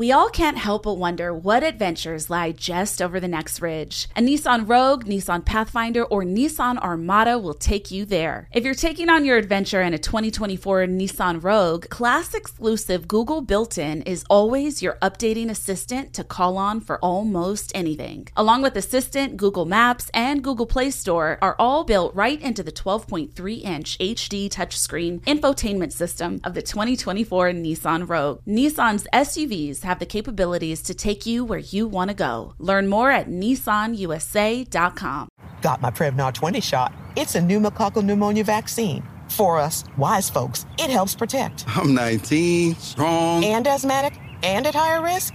We all can't help but wonder what adventures lie just over the next ridge. A Nissan Rogue, Nissan Pathfinder, or Nissan Armada will take you there. If you're taking on your adventure in a 2024 Nissan Rogue, class exclusive Google built in is always your updating assistant to call on for almost anything. Along with Assistant, Google Maps, and Google Play Store are all built right into the 12.3 inch HD touchscreen infotainment system of the 2024 Nissan Rogue. Nissan's SUVs have the capabilities to take you where you want to go. Learn more at nissanusa.com. Got my Prevnar 20 shot. It's a pneumococcal pneumonia vaccine. For us, wise folks, it helps protect. I'm 19, strong, and asthmatic, and at higher risk.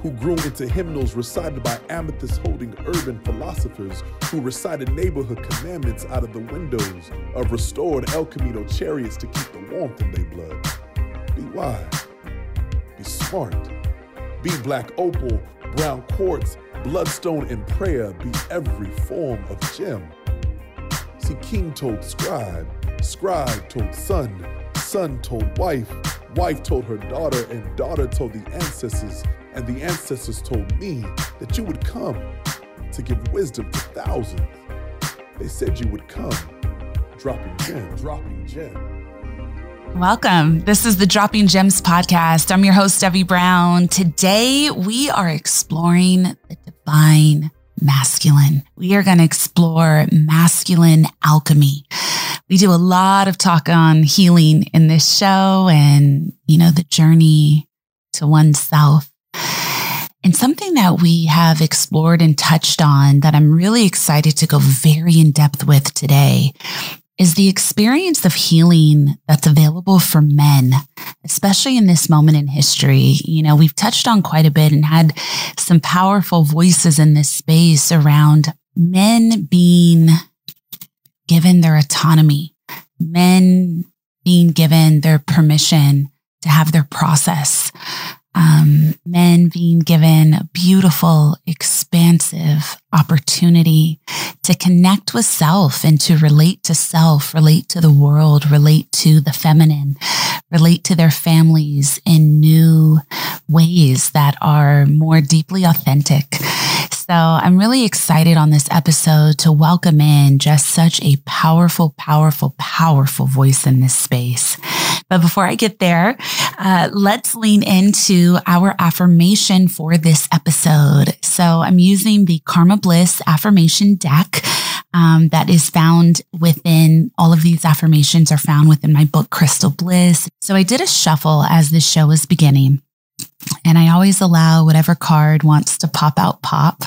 who grew into hymnals recited by amethyst holding urban philosophers who recited neighborhood commandments out of the windows of restored El Camino chariots to keep the warmth in their blood. Be wise. Be smart. Be black opal, brown quartz, bloodstone, and prayer. Be every form of gem. See, king told scribe, scribe told son, son told wife, wife told her daughter, and daughter told the ancestors, and the ancestors told me that you would come to give wisdom to thousands. They said you would come, dropping gem, dropping gem. Welcome. This is the Dropping Gems podcast. I'm your host, Devi Brown. Today, we are exploring the divine masculine. We are going to explore masculine alchemy. We do a lot of talk on healing in this show and, you know, the journey to oneself. And something that we have explored and touched on that I'm really excited to go very in depth with today is the experience of healing that's available for men, especially in this moment in history. You know, we've touched on quite a bit and had some powerful voices in this space around men being given their autonomy, men being given their permission to have their process. Um, men being given a beautiful, expansive opportunity to connect with self and to relate to self, relate to the world, relate to the feminine, relate to their families in new ways that are more deeply authentic. So I'm really excited on this episode to welcome in just such a powerful, powerful, powerful voice in this space. But before I get there, uh, let's lean into our affirmation for this episode. So I'm using the Karma Bliss affirmation deck. Um, that is found within all of these affirmations are found within my book, Crystal Bliss. So I did a shuffle as the show was beginning. And I always allow whatever card wants to pop out, pop.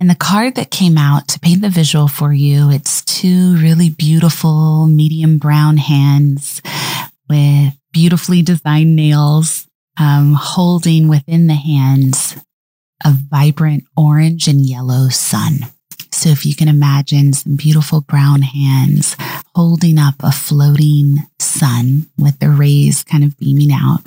And the card that came out to paint the visual for you, it's two really beautiful medium brown hands with beautifully designed nails, um, holding within the hands a vibrant orange and yellow sun. So if you can imagine some beautiful brown hands holding up a floating sun with the rays kind of beaming out.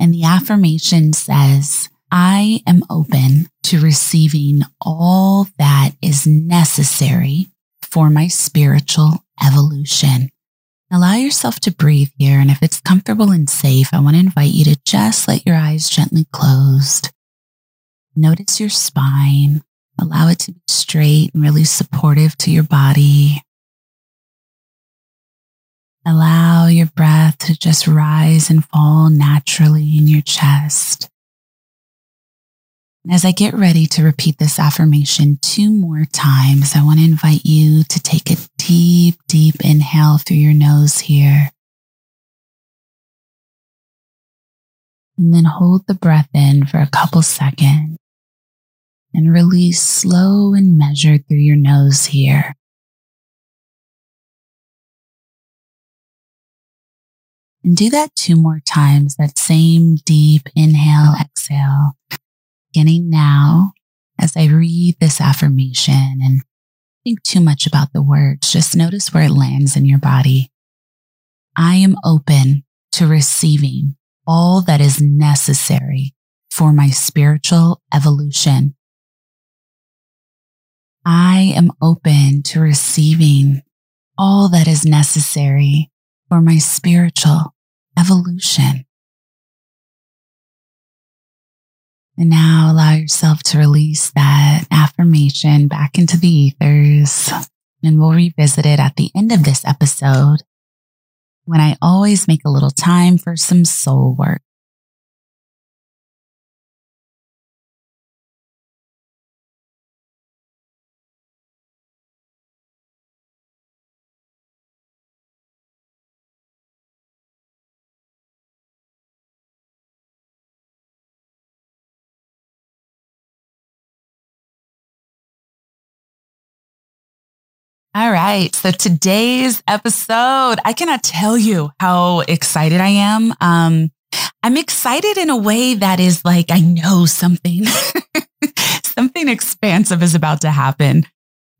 And the affirmation says, I am open to receiving all that is necessary for my spiritual evolution. Allow yourself to breathe here. And if it's comfortable and safe, I want to invite you to just let your eyes gently closed. Notice your spine. Allow it to be straight and really supportive to your body. Allow your breath to just rise and fall naturally in your chest. As I get ready to repeat this affirmation two more times, I want to invite you to take a deep, deep inhale through your nose here. And then hold the breath in for a couple seconds and release slow and measured through your nose here. And do that two more times, that same deep inhale, exhale, beginning now as I read this affirmation and think too much about the words. Just notice where it lands in your body. I am open to receiving all that is necessary for my spiritual evolution. I am open to receiving all that is necessary for my spiritual evolution. And now allow yourself to release that affirmation back into the ethers. And we'll revisit it at the end of this episode when I always make a little time for some soul work. All right. So today's episode, I cannot tell you how excited I am. Um, I'm excited in a way that is like, I know something, something expansive is about to happen.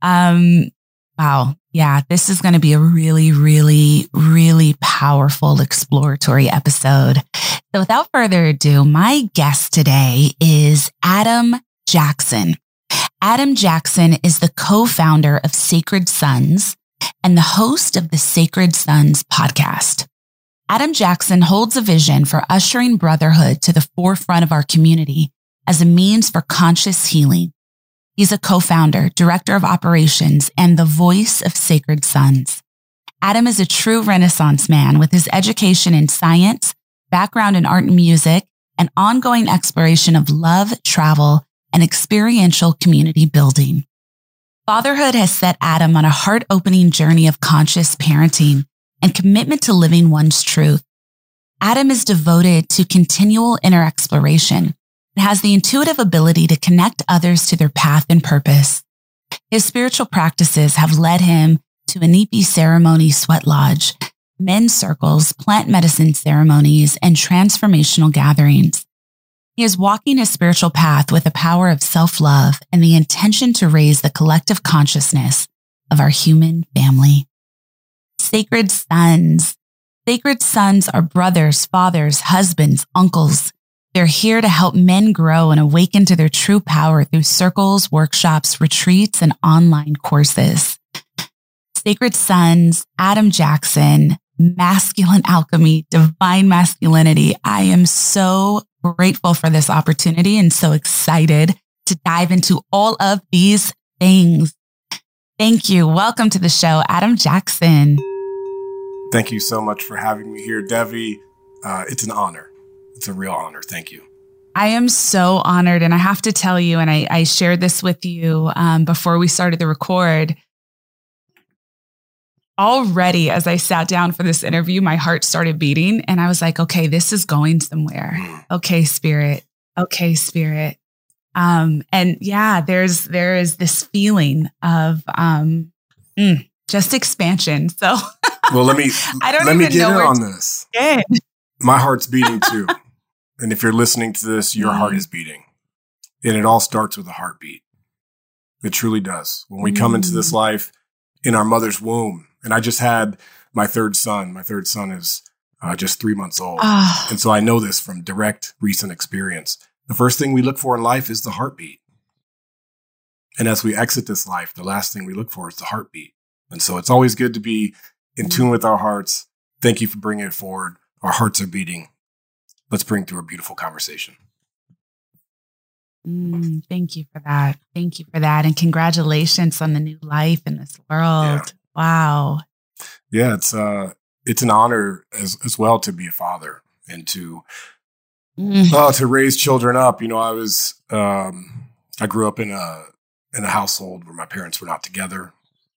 Um, wow. Yeah. This is going to be a really, really, really powerful exploratory episode. So without further ado, my guest today is Adam Jackson. Adam Jackson is the co-founder of Sacred Sons and the host of the Sacred Sons podcast. Adam Jackson holds a vision for ushering brotherhood to the forefront of our community as a means for conscious healing. He's a co-founder, director of operations, and the voice of Sacred Sons. Adam is a true renaissance man with his education in science, background in art and music, and ongoing exploration of love, travel, and experiential community building. Fatherhood has set Adam on a heart opening journey of conscious parenting and commitment to living one's truth. Adam is devoted to continual inner exploration and has the intuitive ability to connect others to their path and purpose. His spiritual practices have led him to Inipi ceremony sweat lodge, men's circles, plant medicine ceremonies, and transformational gatherings. He is walking his spiritual path with the power of self love and the intention to raise the collective consciousness of our human family. Sacred sons. Sacred sons are brothers, fathers, husbands, uncles, They're here to help men grow and awaken to their true power through circles, workshops, retreats, and online courses. Sacred Sons, Adam Jackson, Masculine Alchemy, Divine Masculinity. I am so grateful for this opportunity and so excited to dive into all of these things. Thank you. Welcome to the show, Adam Jackson. Thank you so much for having me here, Devi. Uh, it's an honor. It's a real honor. Thank you. I am so honored. And I have to tell you, and I, I shared this with you um, before we started the record. Already, as I sat down for this interview, my heart started beating. And I was like, okay, this is going somewhere. Mm. Okay, spirit. Okay, spirit. Um, and yeah, there's there is this feeling of um, mm, just expansion. So well, let me I don't let me get in on this. My heart's beating too. And if you're listening to this, your mm. heart is beating. And it all starts with a heartbeat. It truly does. When we mm. come into this mm. life in our mother's womb, and I just had my third son. My third son is uh, just three months old. Oh. And so I know this from direct recent experience. The first thing we look for in life is the heartbeat. And as we exit this life, the last thing we look for is the heartbeat. And so it's always good to be in mm. tune with our hearts. Thank you for bringing it forward. Our hearts are beating let's bring through a beautiful conversation. Mm, thank you for that. Thank you for that. And congratulations on the new life in this world. Yeah. Wow. Yeah, it's uh it's an honor as as well to be a father and to uh, to raise children up. You know, I was um I grew up in a in a household where my parents were not together.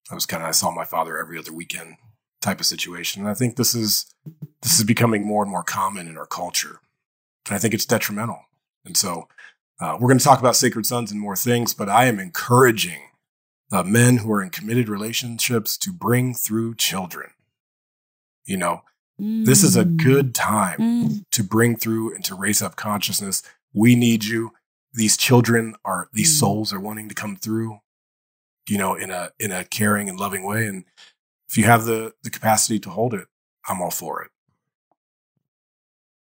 I was kind of I saw my father every other weekend type of situation. And I think this is this is becoming more and more common in our culture. And I think it's detrimental. And so uh, we're going to talk about sacred sons and more things, but I am encouraging uh, men who are in committed relationships to bring through children. You know, mm. this is a mm. good time mm. to bring through and to raise up consciousness. We need you. These children are, these mm. souls are wanting to come through, you know, in a, in a caring and loving way. And if you have the, the capacity to hold it, I'm all for it.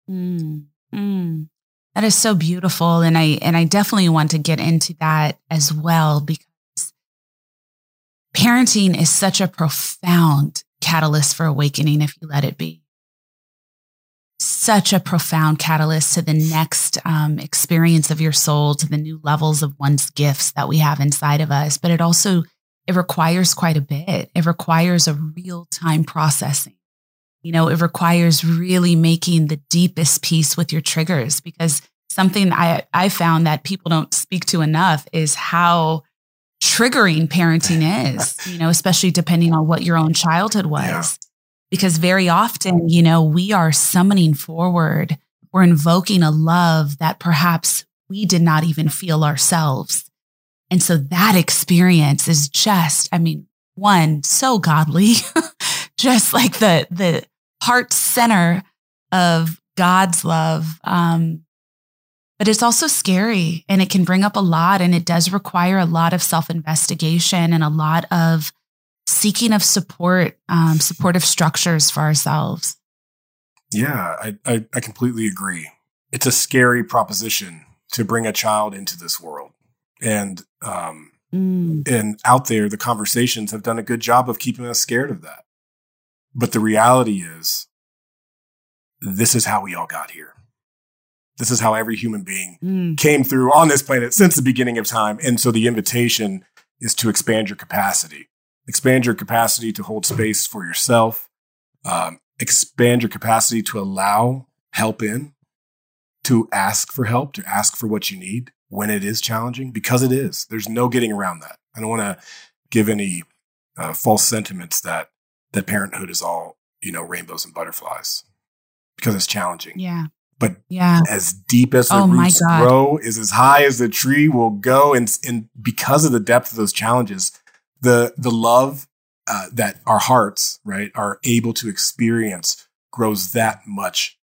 Mm, mm. That is so beautiful. And I, and I definitely want to get into that as well because parenting is such a profound catalyst for awakening if you let it be. Such a profound catalyst to the next um, experience of your soul, to the new levels of one's gifts that we have inside of us. But it also it requires quite a bit. It requires a real time processing you know, it requires really making the deepest peace with your triggers because something I, I found that people don't speak to enough is how triggering parenting is, you know, especially depending on what your own childhood was. Yeah. Because very often, you know, we are summoning forward, we're invoking a love that perhaps we did not even feel ourselves. And so that experience is just, I mean, one, so godly, just like the the heart center of God's love. Um, but it's also scary and it can bring up a lot and it does require a lot of self-investigation and a lot of seeking of support, um, supportive structures for ourselves. Yeah, I, I, I completely agree. It's a scary proposition to bring a child into this world. And um, mm. and out there, the conversations have done a good job of keeping us scared of that. But the reality is, this is how we all got here. This is how every human being mm. came through on this planet since the beginning of time. And so the invitation is to expand your capacity, expand your capacity to hold space for yourself, um, expand your capacity to allow help in, to ask for help, to ask for what you need when it is challenging, because it is. There's no getting around that. I don't want to give any uh, false sentiments that that parenthood is all you know rainbows and butterflies because it's challenging. Yeah. But yeah. as deep as the oh roots grow, is as high as the tree will go, and and because of the depth of those challenges, the the love uh, that our hearts right are able to experience grows that much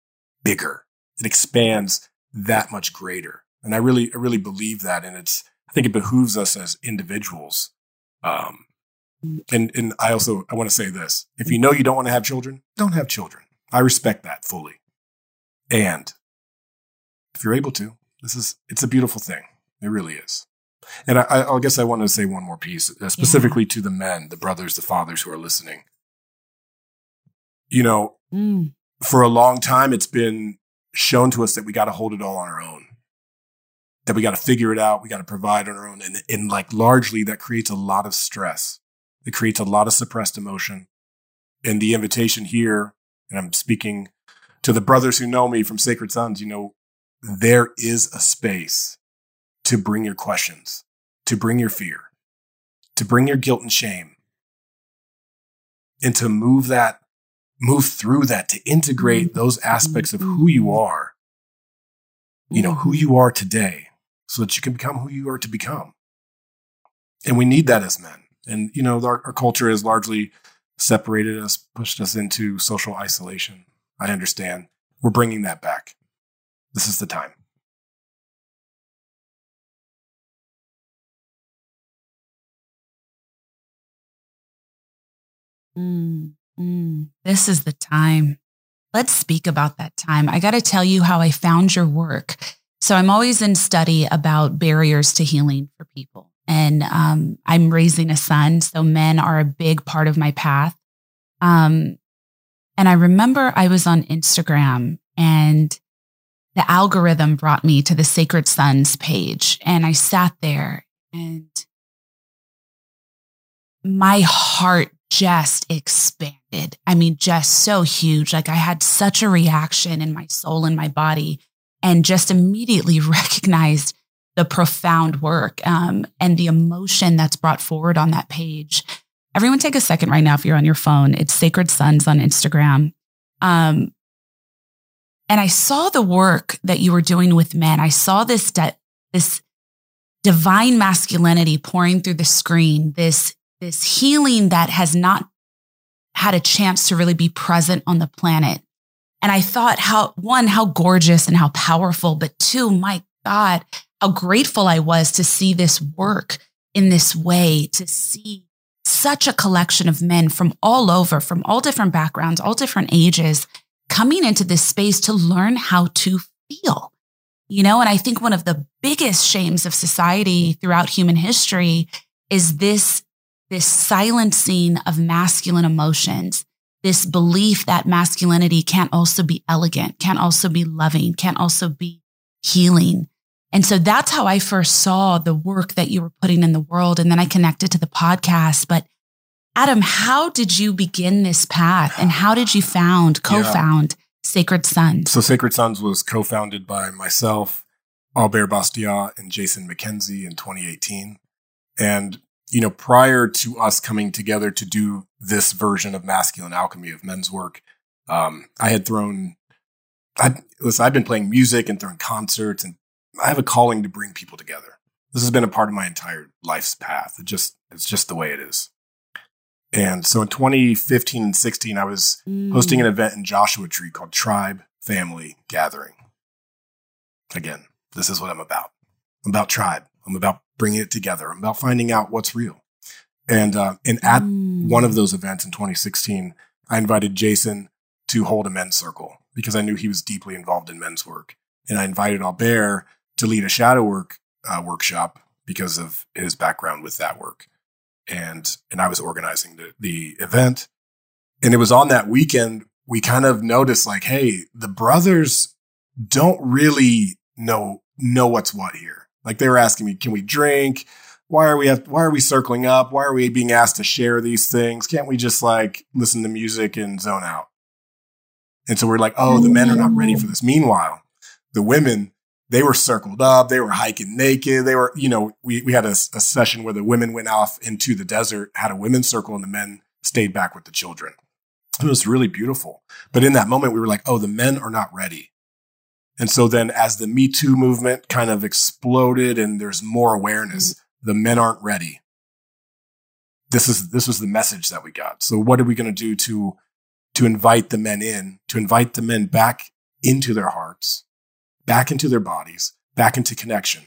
bigger. It expands that much greater. And I really, I really believe that. And it's, I think it behooves us as individuals. Um, and, and I also, I want to say this. If you know you don't want to have children, don't have children. I respect that fully. And if you're able to, this is, it's a beautiful thing. It really is. And I, I guess I want to say one more piece, uh, specifically yeah. to the men, the brothers, the fathers who are listening. You know, mm. for a long time, it's been shown to us that we got to hold it all on our own, that we got to figure it out, we got to provide on our own. And, and like largely, that creates a lot of stress. It creates a lot of suppressed emotion. And the invitation here, and I'm speaking to the brothers who know me from Sacred Sons, you know, there is a space to bring your questions, to bring your fear, to bring your guilt and shame, and to move that, move through that, to integrate mm-hmm. those aspects of who you are, you know, who you are today, so that you can become who you are to become. And we need that as men. And, you know, our, our culture has largely separated us, pushed us into social isolation. I understand. We're bringing that back. This is the time. Mm, mm, this is the time. Let's speak about that time. I got to tell you how I found your work. So I'm always in study about barriers to healing for people. And um, I'm raising a son. So men are a big part of my path. Um, and I remember I was on Instagram and the algorithm brought me to the Sacred Sons page. And I sat there and my heart just expanded. I mean, just so huge. Like I had such a reaction in my soul and my body, and just immediately recognized the profound work um, and the emotion that's brought forward on that page. Everyone, take a second right now if you're on your phone. It's Sacred Sons on Instagram. Um, and I saw the work that you were doing with men. I saw this de- this divine masculinity pouring through the screen. This this healing that has not had a chance to really be present on the planet. And I thought how, one, how gorgeous and how powerful, but two, my God, how grateful I was to see this work in this way, to see such a collection of men from all over, from all different backgrounds, all different ages, coming into this space to learn how to feel. You know, and I think one of the biggest shames of society throughout human history is this this silencing of masculine emotions, this belief that masculinity can't also be elegant, can't also be loving, can't also be healing. And so that's how I first saw the work that you were putting in the world. And then I connected to the podcast. But Adam, how did you begin this path and how did you found, co-found yeah. Sacred Sons? So Sacred Sons was co-founded by myself, Albert Bastia and Jason McKenzie in 2018. And you know, prior to us coming together to do this version of masculine alchemy of men's work, um, I had thrown, I listen, I've been playing music and throwing concerts and I have a calling to bring people together. This has been a part of my entire life's path. It just, it's just the way it is. And so in 2015 and 16, I was mm. hosting an event in Joshua Tree called Tribe Family Gathering. Again, this is what I'm about. I'm about tribe. I'm about bringing it together. I'm about finding out what's real. And uh, and at mm. one of those events in 2016, I invited Jason to hold a men's circle because I knew he was deeply involved in men's work. And I invited Albert to lead a shadow work uh, workshop because of his background with that work. And and I was organizing the, the event. And it was on that weekend we kind of noticed like, hey, the brothers don't really know know what's what here. Like they were asking me, can we drink? Why are we have, why are we circling up? Why are we being asked to share these things? Can't we just like listen to music and zone out? And so we're like, oh, the men are not ready for this. Meanwhile, the women, they were circled up. They were hiking naked. They were, you know, we, we had a, a session where the women went off into the desert, had a women's circle and the men stayed back with the children. It was really beautiful. But in that moment, we were like, oh, the men are not ready. And so then as the Me Too movement kind of exploded and there's more awareness, mm-hmm. the men aren't ready. This is, this was the message that we got. So what are we going to do to, to invite the men in, to invite the men back into their hearts, back into their bodies, back into connection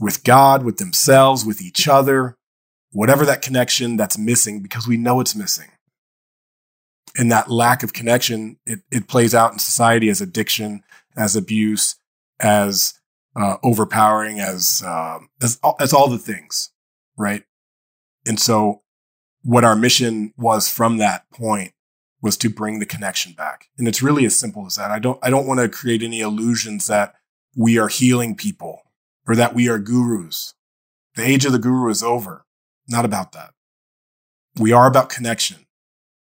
with God, with themselves, with each other, whatever that connection that's missing because we know it's missing. And that lack of connection, it, it plays out in society as addiction, as abuse, as uh, overpowering as um, as as all the things, right? And so, what our mission was from that point was to bring the connection back, and it's really as simple as that. I don't I don't want to create any illusions that we are healing people or that we are gurus. The age of the guru is over. Not about that. We are about connection.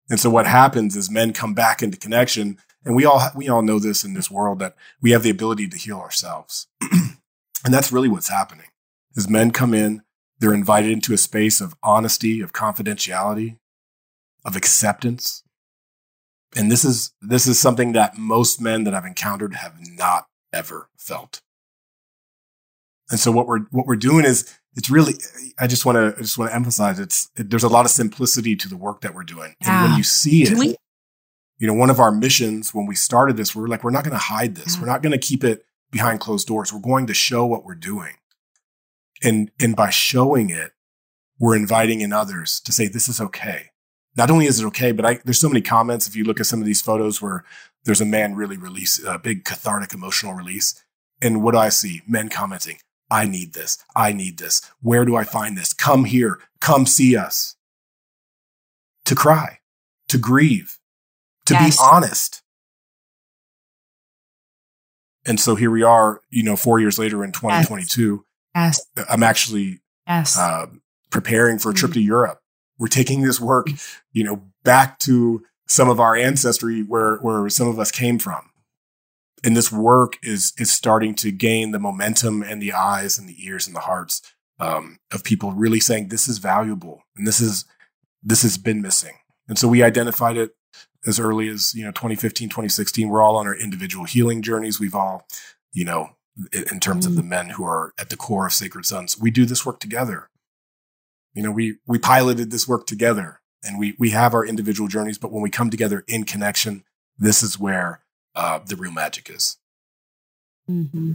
And so what happens is men come back into connection and we all, we all know this in this world that we have the ability to heal ourselves. and that's really what's happening is men come in, they're invited into a space of honesty, of confidentiality, of acceptance. And this is, this is something that most men that I've encountered have not ever felt. And so what we're, what we're doing is it's really, I just want to, I just want to emphasize it's, it, there's a lot of simplicity to the work that we're doing. Yeah. And when you see it, we, you know, one of our missions when we started this, we are like, we're not going to hide this. Yeah. We're not going to keep it behind closed doors. We're going to show what we're doing. And, and by showing it, we're inviting in others to say, this is okay. Not only is it okay, but I, there's so many comments. If you look at some of these photos where there's a man really release a big cathartic emotional release. And what do I see? Men commenting, I need this. I need this. Where do I find this? Come here. Come see us. To cry, to grieve, to yes. be honest. And so here we are, you know, four years later in 2022. Yes. I'm actually yes. Uh, preparing for a trip mm. to Europe. We're taking this work, you know, back to some of our ancestry where, where some of us came from. And this work is, is starting to gain the momentum and the eyes and the ears and the hearts um, of people really saying this is valuable and this is, this has been missing. And so we identified it as early as, you know, 2015, 2016. We're all on our individual healing journeys. We've all, you know, in terms mm. of the men who are at the core of Sacred Sons, we do this work together. You know, we, we piloted this work together and we, we have our individual journeys, but when we come together in connection, this is where uh, the real magic is. Mm-hmm.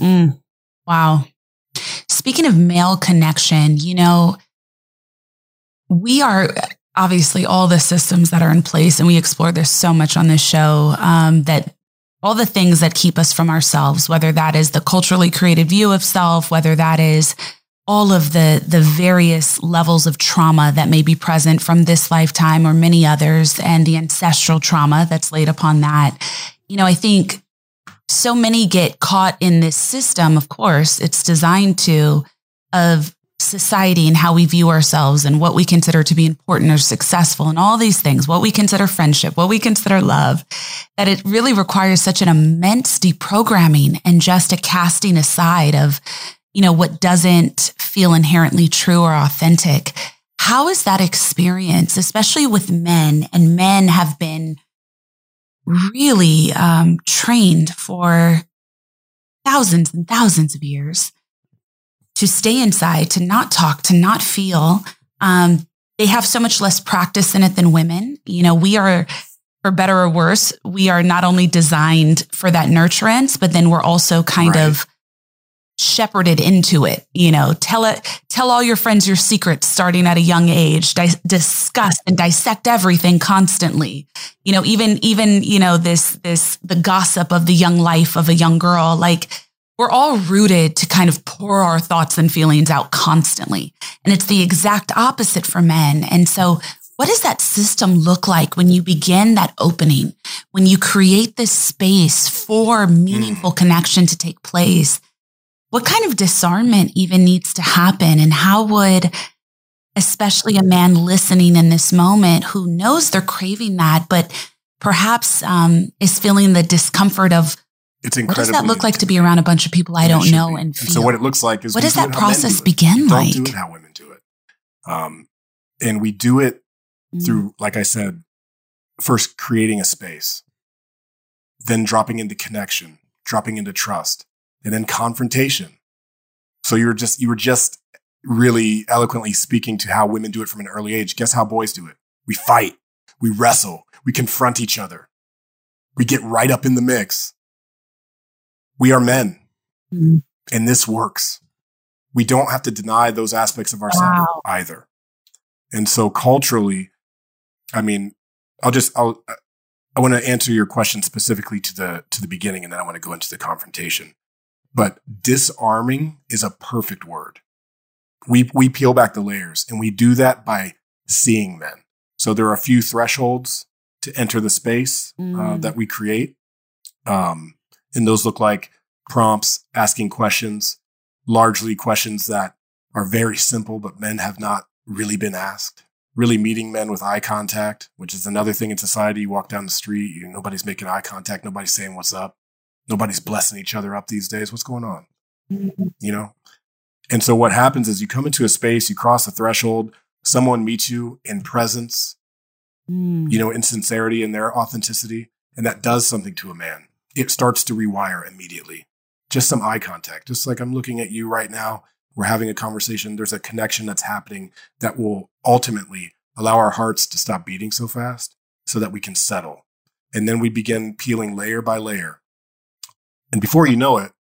Mm. Wow. Speaking of male connection, you know, we are obviously all the systems that are in place, and we explore this so much on this show um, that all the things that keep us from ourselves, whether that is the culturally created view of self, whether that is all of the the various levels of trauma that may be present from this lifetime or many others and the ancestral trauma that's laid upon that. You know i think so many get caught in this system of course it's designed to of society and how we view ourselves and what we consider to be important or successful and all these things, what we consider friendship, what we consider love, that it really requires such an immense deprogramming and just a casting aside of, you know, what doesn't feel inherently true or authentic. How is that experience, especially with men and men have been really um, trained for thousands and thousands of years to stay inside, to not talk, to not feel. Um, they have so much less practice in it than women. You know, we are, for better or worse, we are not only designed for that nurturance, but then we're also kind right. of shepherded into it. You know, tell it, tell all your friends your secrets starting at a young age. Di- discuss and dissect everything constantly. You know, even even you know this this the gossip of the young life of a young girl. Like we're all rooted to kind of pour our thoughts and feelings out constantly. And it's the exact opposite for men. And so what does that system look like when you begin that opening, when you create this space for meaningful mm. connection to take place? What kind of discernment even needs to happen? And how would, especially a man listening in this moment who knows they're craving that, but perhaps um, is feeling the discomfort of it's incredible. What does that look like to be around a bunch of people I don't know and, and so what it looks like is what does that process begin we like? Don't do it how women do it, um, and we do it mm. through, like I said, first creating a space, then dropping into connection, dropping into trust, and then confrontation. So you're just you were just really eloquently speaking to how women do it from an early age. Guess how boys do it? We fight, we wrestle, we confront each other, we get right up in the mix we are men mm-hmm. and this works. We don't have to deny those aspects of ourselves wow. either. And so culturally, I mean, I'll just, I'll, I want to answer your question specifically to the to the beginning, and then I want to go into the confrontation. But disarming is a perfect word. We we peel back the layers, and we do that by seeing men. So there are a few thresholds to enter the space uh, Mm. uh, that we create, um, and those look like prompts, asking questions, largely questions that are very simple, but men have not really been asked. Really meeting men with eye contact, which is another thing in society. You walk down the street, you, nobody's making eye contact, nobody's saying what's up, nobody's blessing each other up these days. What's going on? You know? And so what happens is you come into a space, you cross a threshold, someone meets you in presence, Mm. you know, in sincerity and their authenticity, and that does something to a man. It starts to rewire immediately. Just some eye contact, just like I'm looking at you right now. We're having a conversation. There's a connection that's happening that will ultimately allow our hearts to stop beating so fast so that we can settle. And then we begin peeling layer by layer. And before you know it,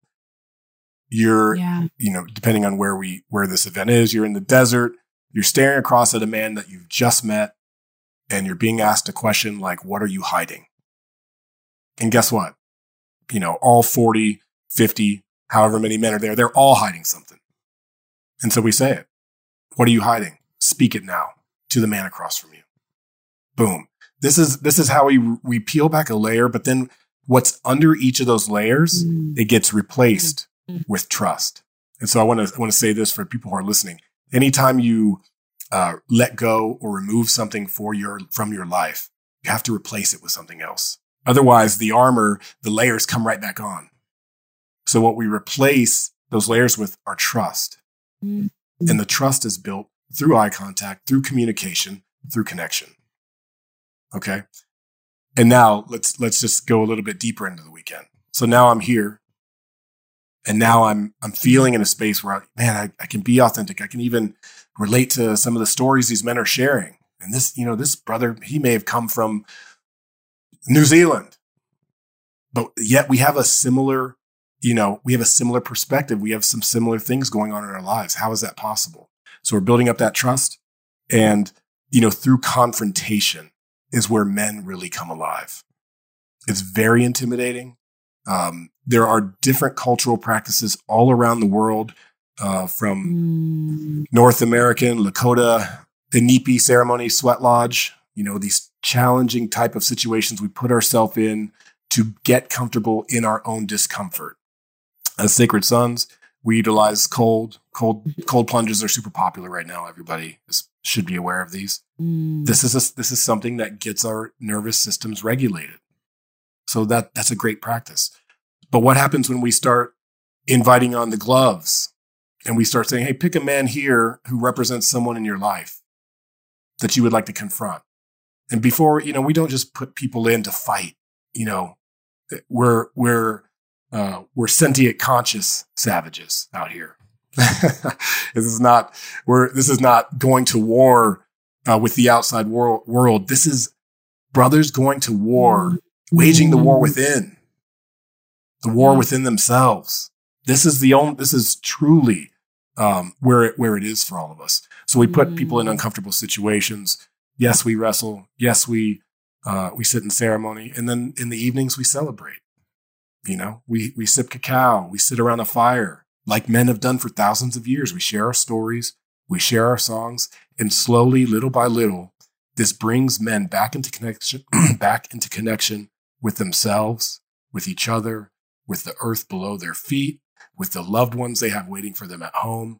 you're, Yeah. you know, depending on where we, where this event is, you're in the desert, you're staring across at a man that you've just met and you're being asked a question like, what are you hiding? And guess what? You know, all 40, 50, however many men are there, they're all hiding something. And so we say it. What are you hiding? Speak it now to the man across from you. Boom. This is, this is how we, we peel back a layer, but then what's under each of those layers, it gets replaced with trust. And so I want to, I want to say this for people who are listening. Anytime you uh, let go or remove something for your, from your life, you have to replace it with something else. Otherwise, the armor, the layers come right back on. So what we replace those layers with are trust. Mm. And the trust is built through eye contact, through communication, through connection. Okay. And now let's, let's just go a little bit deeper into the weekend. So now I'm here and now I'm, I'm feeling in a space where, I, man, I, I can be authentic. I can even relate to some of the stories these men are sharing. And this, you know, this brother, he may have come from New Zealand, but yet we have a similar, you know, we have a similar perspective. We have some similar things going on in our lives. How is that possible? So we're building up that trust and, you know, through confrontation is where men really come alive. It's very intimidating. Um, there are different cultural practices all around the world, uh, from North American, Lakota, the Inipi ceremony, sweat lodge, you know, these challenging type of situations we put ourselves in to get comfortable in our own discomfort. As sacred sons, we utilize cold, cold, cold plunges are super popular right now. Everybody is, should be aware of these. Mm. This is a, this is something that gets our nervous systems regulated. So that that's a great practice. But what happens when we start inviting on the gloves and we start saying, "Hey, pick a man here who represents someone in your life that you would like to confront." And before, you know, we don't just put people in to fight. You know, we're we're uh, we're sentient, conscious savages out here. This is not we're this is not going to war uh, with the outside world, world. This is brothers going to war, waging the war within, the war within themselves. This is the only. This is truly um, where it, where it is for all of us. So we put people in uncomfortable situations. Yes, we wrestle. Yes, we uh, we sit in ceremony, and then in the evenings we celebrate. You know, we we sip cacao. We sit around a fire like men have done for thousands of years. We share our stories. We share our songs, and slowly, little by little, this brings men back into connection, back into connection with themselves, with each other, with the earth below their feet, with the loved ones they have waiting for them at home.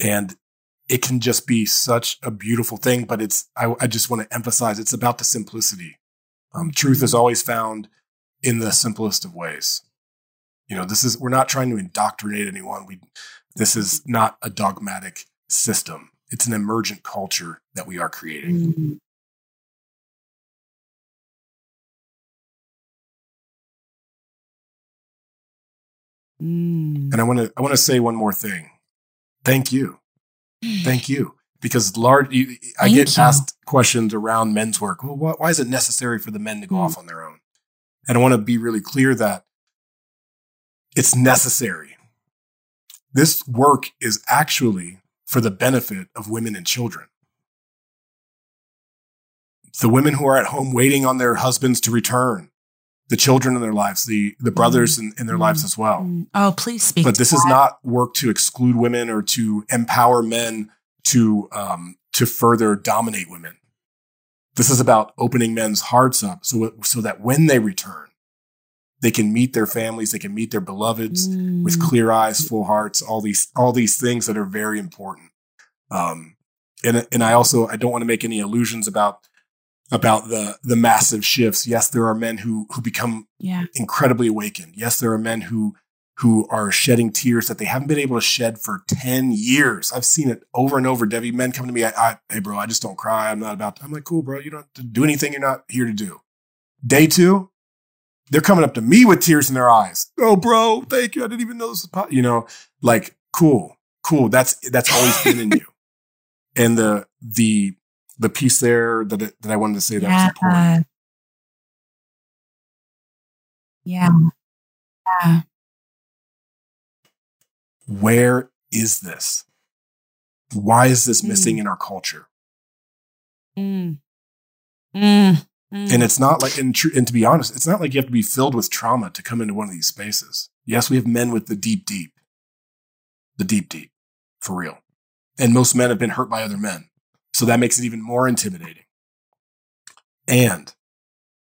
And it can just be such a beautiful thing, but it's, I, I just want to emphasize it's about the simplicity. Um, truth is always found in the simplest of ways. You know, this is, we're not trying to indoctrinate anyone. We, this is not a dogmatic system. It's an emergent culture that we are creating. Mm. And I want to I want to say one more thing. Thank you, thank you, because large you, I Thank get you. asked questions around men's work. Well, why, why is it necessary for the men to go off on their own? And I want to be really clear that it's necessary. This work is actually for the benefit of women and children. the women who are at home waiting on their husbands to return, the children in their lives, the the brothers in, in their lives as well. Oh, please speak. But this is not work to exclude women or to empower men to um, to further dominate women. This is about opening men's hearts up so so that when they return, they can meet their families, they can meet their beloveds with clear eyes, full hearts, all these all these things that are very important. Um, and and I also I don't want to make any illusions about about the the massive shifts. Yes, there are men who who become Yeah. incredibly awakened. Yes, there are men who who are shedding tears that they haven't been able to shed for 10 years. I've seen it over and over. Devi, men come to me, I, I, hey bro, I just don't cry. I'm not about I'm like, cool, bro. You don't have to do anything you're not here to do. Day two, they're coming up to me with tears in their eyes. Oh, bro, thank you. I didn't even know this was po-" you know, like cool, cool. That's that's always been in you. And the the the piece there that that I wanted to say that was important. Yeah. Yeah. Where is this? Why is this missing Mm. in our culture? Mm. Mm. Mm. And it's not like, and, tr- and to be honest, it's not like you have to be filled with trauma to come into one of these spaces. Yes, we have men with the deep, deep, the deep, deep, for real. And most men have been hurt by other men. So that makes it even more intimidating. And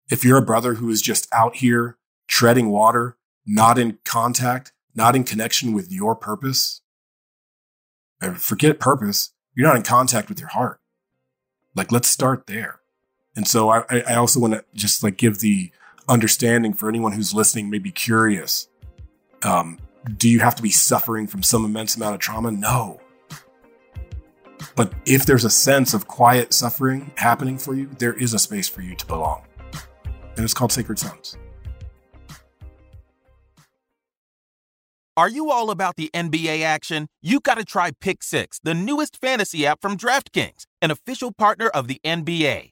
if you're a brother who is just out here treading water, not in contact, not in connection with your purpose, forget purpose, you're not in contact with your heart. Like, let's start there. And so I, I also want to just like give the understanding for anyone who's listening, maybe curious. Um, do you have to be suffering from some immense amount of trauma? No. But if there's a sense of quiet suffering happening for you, there is a space for you to belong. And it's called Sacred Sons. Are you all about the NBA action? You got to try Pick Six, the newest fantasy app from DraftKings, an official partner of the NBA.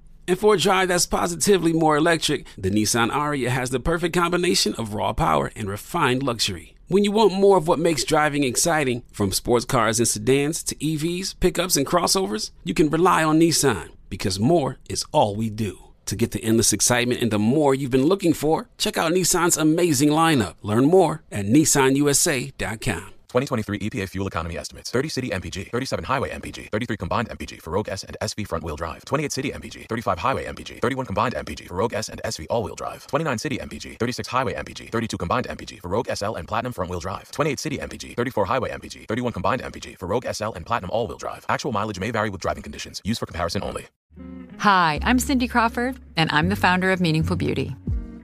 And for a drive that's positively more electric, the Nissan Ariya has the perfect combination of raw power and refined luxury. When you want more of what makes driving exciting, from sports cars and sedans to EVs, pickups, and crossovers, you can rely on Nissan because more is all we do. To get the endless excitement and the more you've been looking for, check out Nissan's amazing lineup. Learn more at nissanusa.com. 2023 EPA fuel economy estimates 30 city MPG, 37 highway MPG, 33 combined MPG for Rogue S and SV front wheel drive, 28 city MPG, 35 highway MPG, 31 combined MPG for Rogue S and SV all wheel drive, 29 city MPG, 36 highway MPG, 32 combined MPG for Rogue SL and Platinum front wheel drive, 28 city MPG, 34 highway MPG, 31 combined MPG for Rogue SL and Platinum all wheel drive. Actual mileage may vary with driving conditions. Used for comparison only. Hi, I'm Cindy Crawford, and I'm the founder of Meaningful Beauty.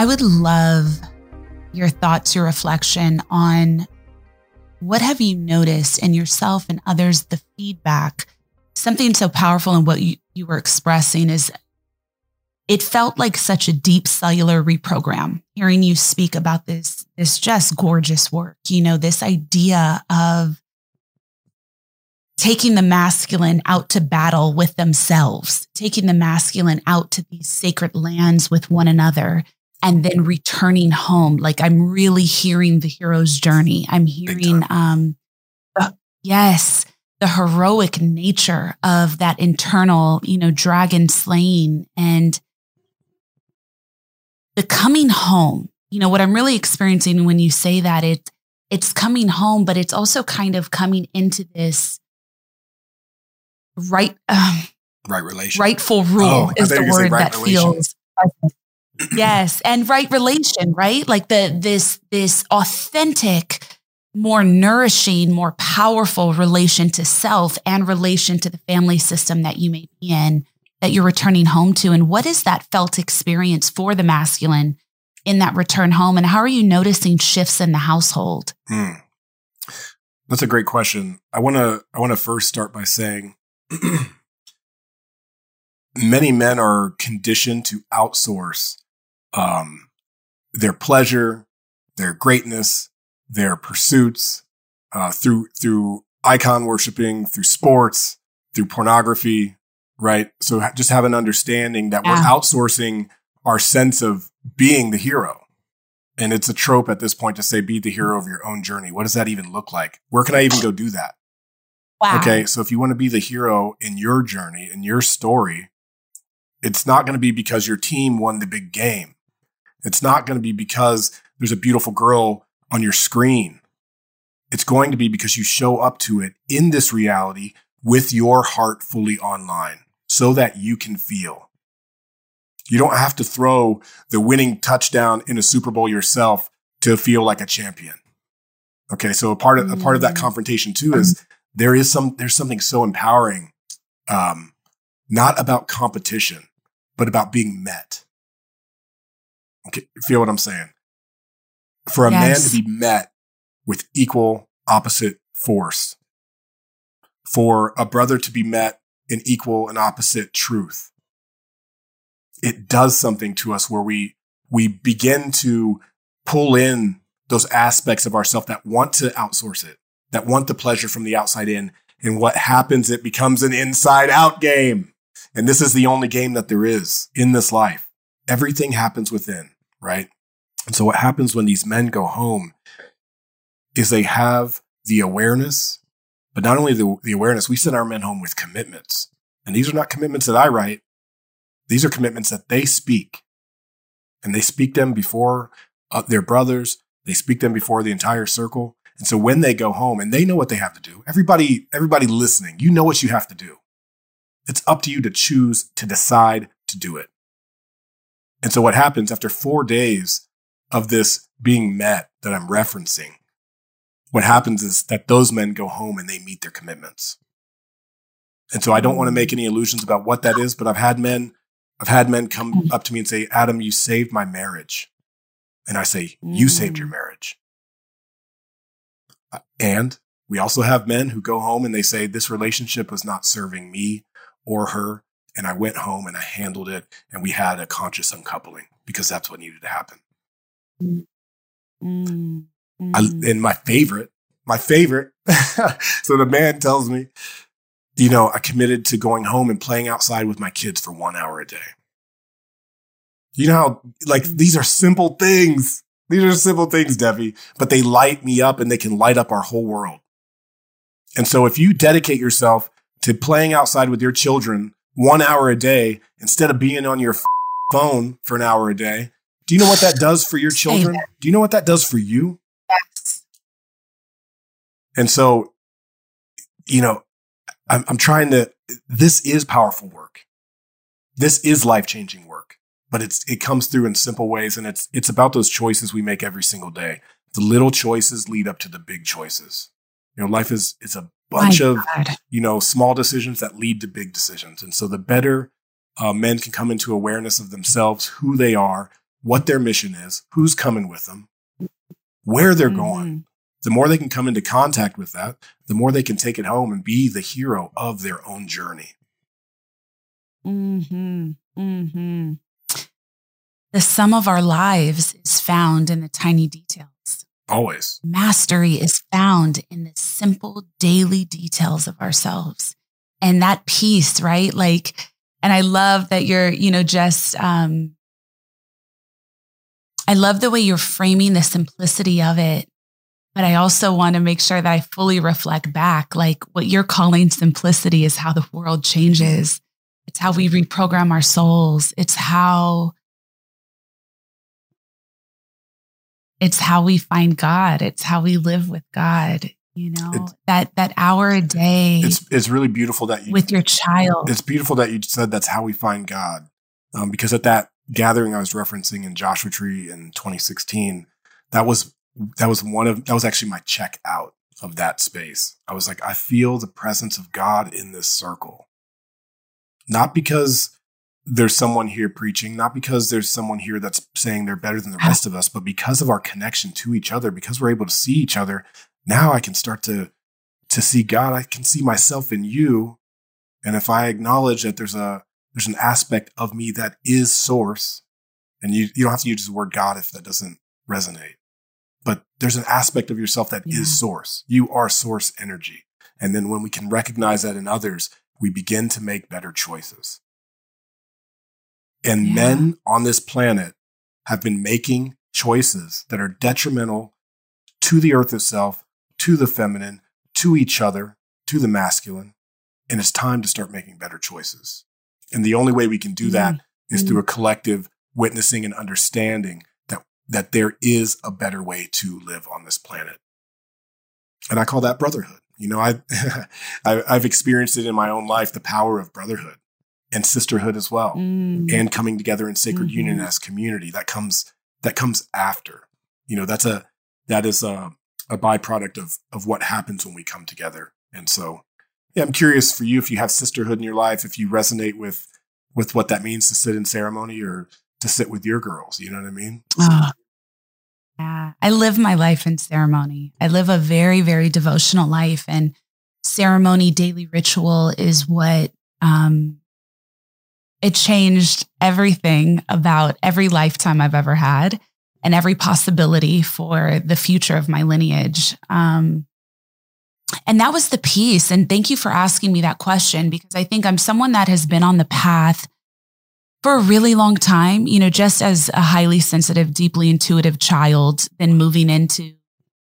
I would love your thoughts, your reflection on what have you noticed in yourself and others, the feedback. Something so powerful in what you, you were expressing is it felt like such a deep cellular reprogram hearing you speak about this this just gorgeous work you know this idea of taking the masculine out to battle with themselves taking the masculine out to these sacred lands with one another and then returning home. Like i'm really hearing the hero's journey. I'm hearing um uh, yes the heroic nature of that internal you know dragon slaying and the coming home. You know what i'm really experiencing when you say that it it's coming home but it's also kind of coming into this right um, right relation. rightful rule Oh, is the you were gonna say word right that relation. feels yes and right relation right like the this this authentic more nourishing more powerful relation to self and relation to the family system that you may be in that you're returning home to and what is that felt experience for the masculine in that return home and how are you noticing shifts in the household Hmm. That's a great question. I want to I want to first start by saying many men are conditioned to outsource um, their pleasure, their greatness, their pursuits uh, through through icon worshiping, through sports, through pornography, right? So just have an understanding that we're outsourcing our sense of being the hero. And it's a trope at this point to say, be the hero of your own journey. What does that even look like? Where can I even go do that? wow Okay. So if you want to be the hero in your journey, in your story, it's not going to be because your team won the big game. It's not going to be because there's a beautiful girl on your screen. It's going to be because you show up to it in this reality with your heart fully online so that you can feel. You don't have to throw the winning touchdown in a Super Bowl yourself to feel like a champion. Okay. So a part of, a part of that confrontation too is there is some, there's something so empowering, um, not about competition, but about being met. Okay. Feel what I'm saying? For a man to be met with equal opposite force, for a brother to be met in equal and opposite truth, it does something to us where we, we begin to pull in those aspects of ourselves that want to outsource it, that want the pleasure from the outside in. And what happens, it becomes an inside out game. And this is the only game that there is in this life. Everything happens within, right? And so what happens when these men go home is they have the awareness, but not only the, the awareness, we send our men home with commitments. And these are not commitments that I write. These are commitments that they speak. And they speak them before uh, their brothers. They speak them before the entire circle. And so when they go home and they know what they have to do, everybody, everybody listening, you know what you have to do. It's up to you to choose to decide to do it. And so what happens after four days of this being met that I'm referencing, what happens is that those men go home and they meet their commitments. And so I don't want to make any illusions about what that is, but I've had men, I've had men come up to me and say, Adam, you saved my marriage. And I say, you saved your marriage. Uh, And we also have men who go home and they say, this relationship was not serving me or her. And I went home and I handled it and we had a conscious uncoupling because that's what needed to happen. Mm. I, and my favorite, my favorite. so the man tells me, you know, I committed to going home and playing outside with my kids for one hour a day. You know how, like, these are simple things. These are simple things, Devi, but they light me up and they can light up our whole world. And so if you dedicate yourself to playing outside with your children one hour a day instead of being on your phone for an hour a day, do you know what that does for your children? Do you know what that does for you? Yes. And so, you know, I'm, I'm trying to, this is powerful work. This is life changing work, but it's, it comes through in simple ways. And it's, it's about those choices we make every single day. The little choices lead up to the big choices. You know, life is, is a bunch My of, God. you know, small decisions that lead to big decisions. And so the better uh, men can come into awareness of themselves, who they are, what their mission is, who's coming with them, where they're going, the more they can come into contact with that, the more they can take it home and be the hero of their own journey. hmm hmm The sum of our lives is found in the tiny details. Always. Mastery is found in the simple daily details of ourselves. And that piece, right? Like, and I love that you're, you know, just, um, I love the way you're framing the simplicity of it. But I also want to make sure that I fully reflect back. Like what you're calling simplicity is how the world changes. It's how we reprogram our souls. It's how it's how we find God. It's how we live with God. You know, It's- that that hour a day It's it's really beautiful that you with your child. It's beautiful that you said that's how we find God, um, because at that gathering I was referencing in Joshua Tree in 2016, that was that was one of that was actually my check out of that space. I was like, I feel the presence of God in this circle, not because there's someone here preaching, not because there's someone here that's saying they're better than the rest of us, but because of our connection to each other, because we're able to see each other. Now I can start to to see God. I can see myself in you, and if I acknowledge that there's a there's an aspect of me that is source, and you you don't have to use the word God if that doesn't resonate, but there's an aspect of yourself that is Yeah. source. You are source energy, and then when we can recognize that in others, we begin to make better choices. And Yeah. men on this planet have been making choices that are detrimental to the earth itself, to the feminine, to each other, to the masculine. And it's time to start making better choices. And the only way we can do mm-hmm. that is through a mm-hmm. collective witnessing and understanding that, that there is a better way to live on this planet. And I call that brotherhood. You know, I, I I've experienced it in my own life, the power of brotherhood and sisterhood as well Mm. and coming together in sacred union Mhm. as community that comes that comes after you know that's a that is a, a byproduct of of what happens when we come together and so yeah i'm curious for you if you have sisterhood in your life if you resonate with with what that means to sit in ceremony or to sit with your girls you know what i mean Oh, yeah. I live my life in ceremony. I live a very, very devotional life, and ceremony, daily ritual is what um, it changed everything about every lifetime I've ever had and every possibility for the future of my lineage. Um, and that was the piece. And thank you for asking me that question because I think I'm someone that has been on the path for a really long time, you know, just as a highly sensitive, deeply intuitive child, then moving into,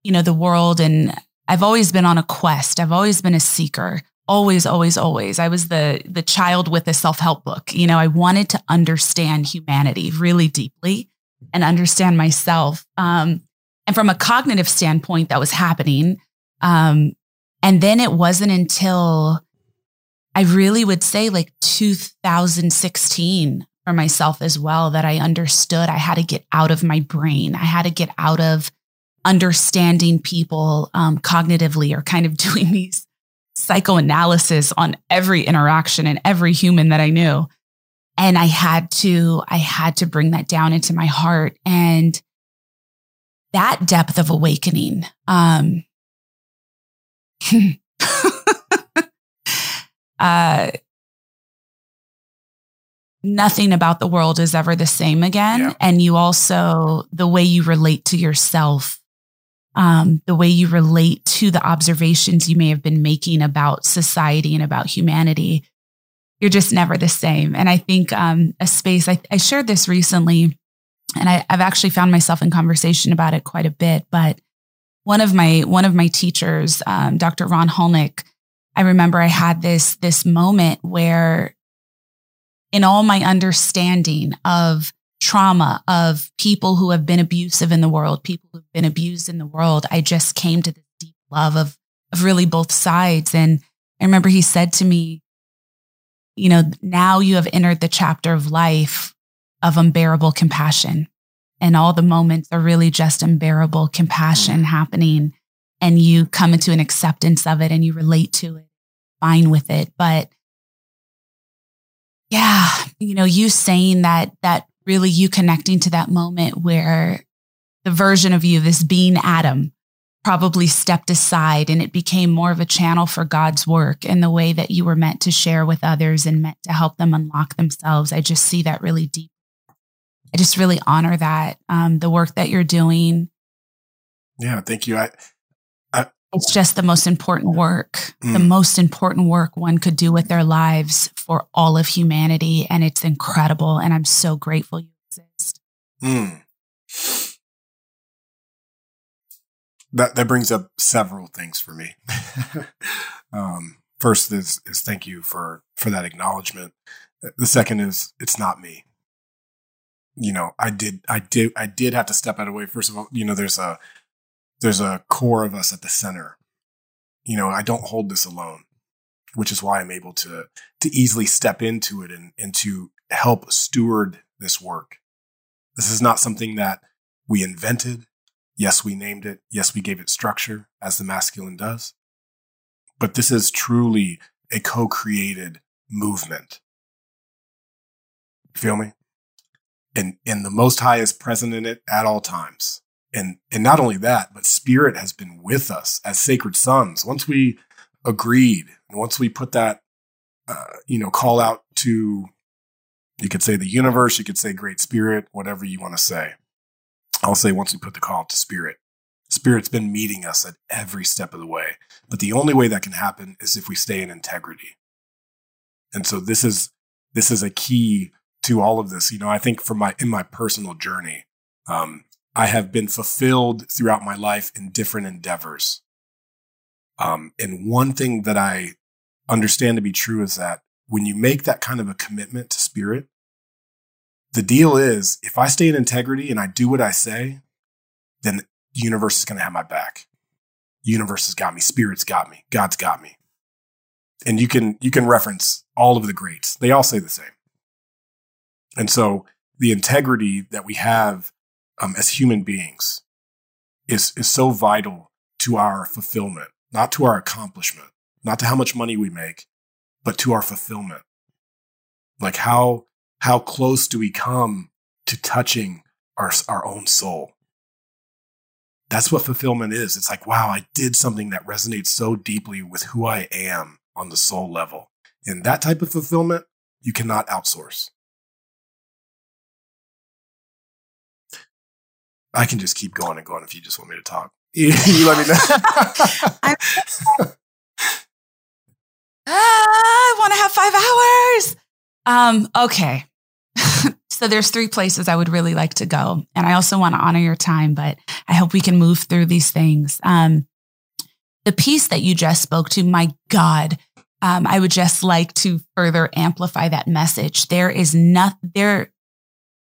you know, the world. And I've always been on a quest. I've always been a seeker. Always, always, always. I was the the child with a self-help book. You know, I wanted to understand humanity really deeply and understand myself. Um, and from a cognitive standpoint, that was happening. Um, and then it wasn't until I really would say like 2016 for myself as well that I understood I had to get out of my brain. I had to get out of understanding people um, cognitively or kind of doing these psychoanalysis on every interaction and every human that I knew. And I had to, I had to bring that down into my heart and that depth of awakening. Um, uh, nothing about the world is ever the same again. Yeah. And you also, the way you relate to yourself, um, the way you relate to the observations you may have been making about society and about humanity, you're just never the same. And I think um, a space, I, I shared this recently, and I, I've actually found myself in conversation about it quite a bit, but one of my one of my teachers, um, Dr. Ron Hulnick, I remember I had this this moment where in all my understanding of trauma of people who have been abusive in the world, people who've been abused in the world, I just came to this deep love of, of really both sides. And I remember he said to me, you know, now you have entered the chapter of life of unbearable compassion. And all the moments are really just unbearable compassion mm-hmm. happening. And you come into an acceptance of it and you relate to it, fine with it. But yeah, you know, you saying that, that really you connecting to that moment where the version of you, this being Adam, probably stepped aside and it became more of a channel for God's work and the way that you were meant to share with others and meant to help them unlock themselves. I just see that really deep. I just really honor that, um, the work that you're doing. Yeah, thank you. I, it's just the most important work, mm. the most important work one could do with their lives for all of humanity. And it's incredible. And I'm so grateful you exist. Mm. That, that brings up several things for me. um, first is, is thank you for, for that acknowledgement. The second is it's not me. You know, I did, I did, I did have to step out of the way. First of all, you know, there's a, there's a core of us at the center. You know, I don't hold this alone, which is why I'm able to, to easily step into it and, and to help steward this work. This is not something that we invented. Yes, we named it. Yes, we gave it structure as the masculine does. But this is truly a co-created movement. Feel me? And, and the Most High is present in it at all times and and not only that but spirit has been with us as sacred sons. Once we agreed once we put that uh, you know call out to you could say the universe you could say great spirit whatever you want to say. I'll say once we put the call to spirit spirit's been meeting us at every step of the way. But the only way that can happen is if we stay in integrity. And so this is this is a key to all of this. You know i think for my in my personal journey um, I have been fulfilled throughout my life in different endeavors. Um, and one thing that I understand to be true is that when you make that kind of a commitment to spirit, the deal is if I stay in integrity and I do what I say, then the universe is going to have my back. Universe has got me. Spirit's got me. God's got me. And you can, you can reference all of the greats. They all say the same. And so the integrity that we have um, as human beings is, is so vital to our fulfillment, not to our accomplishment, not to how much money we make, but to our fulfillment. Like how, how close do we come to touching our, our own soul? That's what fulfillment is. It's like, wow, I did something that resonates so deeply with who I am on the soul level. And that type of fulfillment, you cannot outsource. I can just keep going and going if you just want me to talk. you, let me know. ah, I want to have five hours. Um, okay. so there's three places I would really like to go. And I also want to honor your time, but I hope we can move through these things. Um, the piece that you just spoke to, my God, um, I would just like to further amplify that message. There is not there,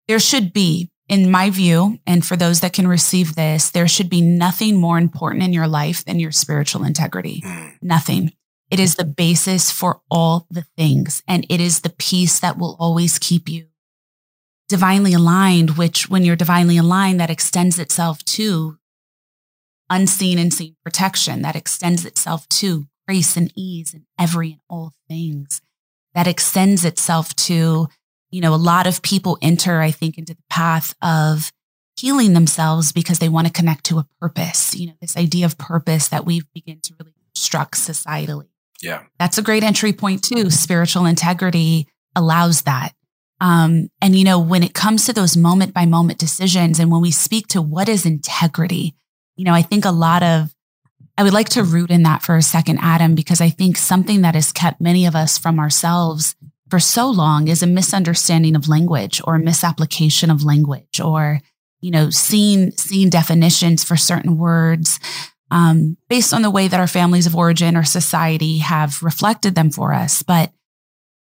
there should be in my view, and for those that can receive this, there should be nothing more important in your life than your spiritual integrity. Mm. Nothing. It is the basis for all the things. And it is the piece that will always keep you divinely aligned, which when you're divinely aligned, that extends itself to unseen and seen protection that extends itself to grace and ease in every and all things, that extends itself to, you know, a lot of people enter, I think, into the path of healing themselves because they want to connect to a purpose, you know, this idea of purpose that we've begun to really construct societally. Yeah. That's a great entry point too. Spiritual integrity allows that. Um, and you know, when it comes to those moment by moment decisions, and when we speak to what is integrity, you know, I think a lot of, I would like to root in that for a second, Adam, because I think something that has kept many of us from ourselves for so long is a misunderstanding of language or a misapplication of language or, you know, seeing, seeing definitions for certain words um, based on the way that our families of origin or society have reflected them for us. But,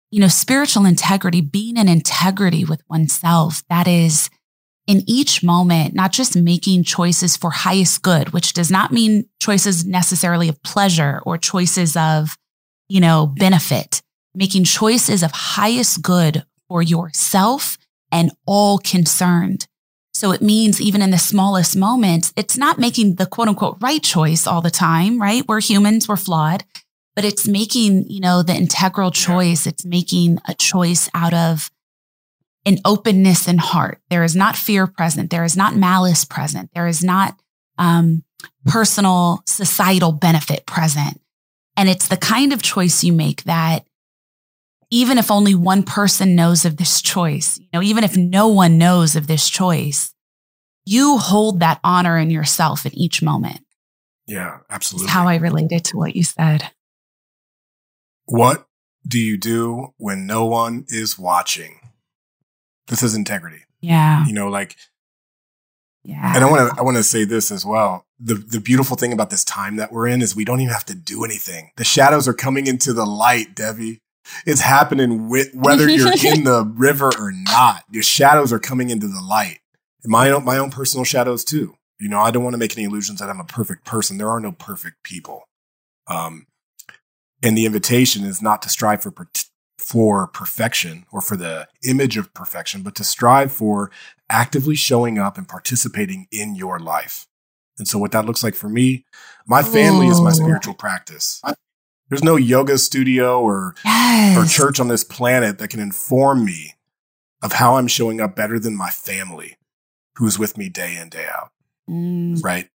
you know, spiritual integrity, being in integrity with oneself, that is in each moment, not just making choices for highest good, which does not mean choices necessarily of pleasure or choices of, you know, benefit, making choices of highest good for yourself and all concerned. So it means even in the smallest moments, it's not making the quote unquote right choice all the time, right? We're humans, we're flawed, but it's making, you know, the integral choice. It's making a choice out of an openness in heart. There is not fear present. There is not malice present. There is not um, personal societal benefit present. And it's the kind of choice you make that even if only one person knows of this choice, you know, even if no one knows of this choice, you hold that honor in yourself in each moment. Yeah, absolutely. That's how I related to what you said. What do you do when no one is watching? This is integrity. Yeah. You know, like yeah. And I want to I want to say this as well. The the beautiful thing about this time that we're in is we don't even have to do anything. The shadows are coming into the light, Devi. It's happening with, whether you're in the river or not. Your shadows are coming into the light. My own my own personal shadows too. You know, I don't want to make any illusions that I'm a perfect person. There are no perfect people. Um, and the invitation is not to strive for for perfection or for the image of perfection, but to strive for actively showing up and participating in your life. And so, what that looks like for me, my family Ooh. is my spiritual practice. There's no yoga studio or yes. or church on this planet that can inform me of how I'm showing up better than my family, who's with me day in day out. Mm. Right.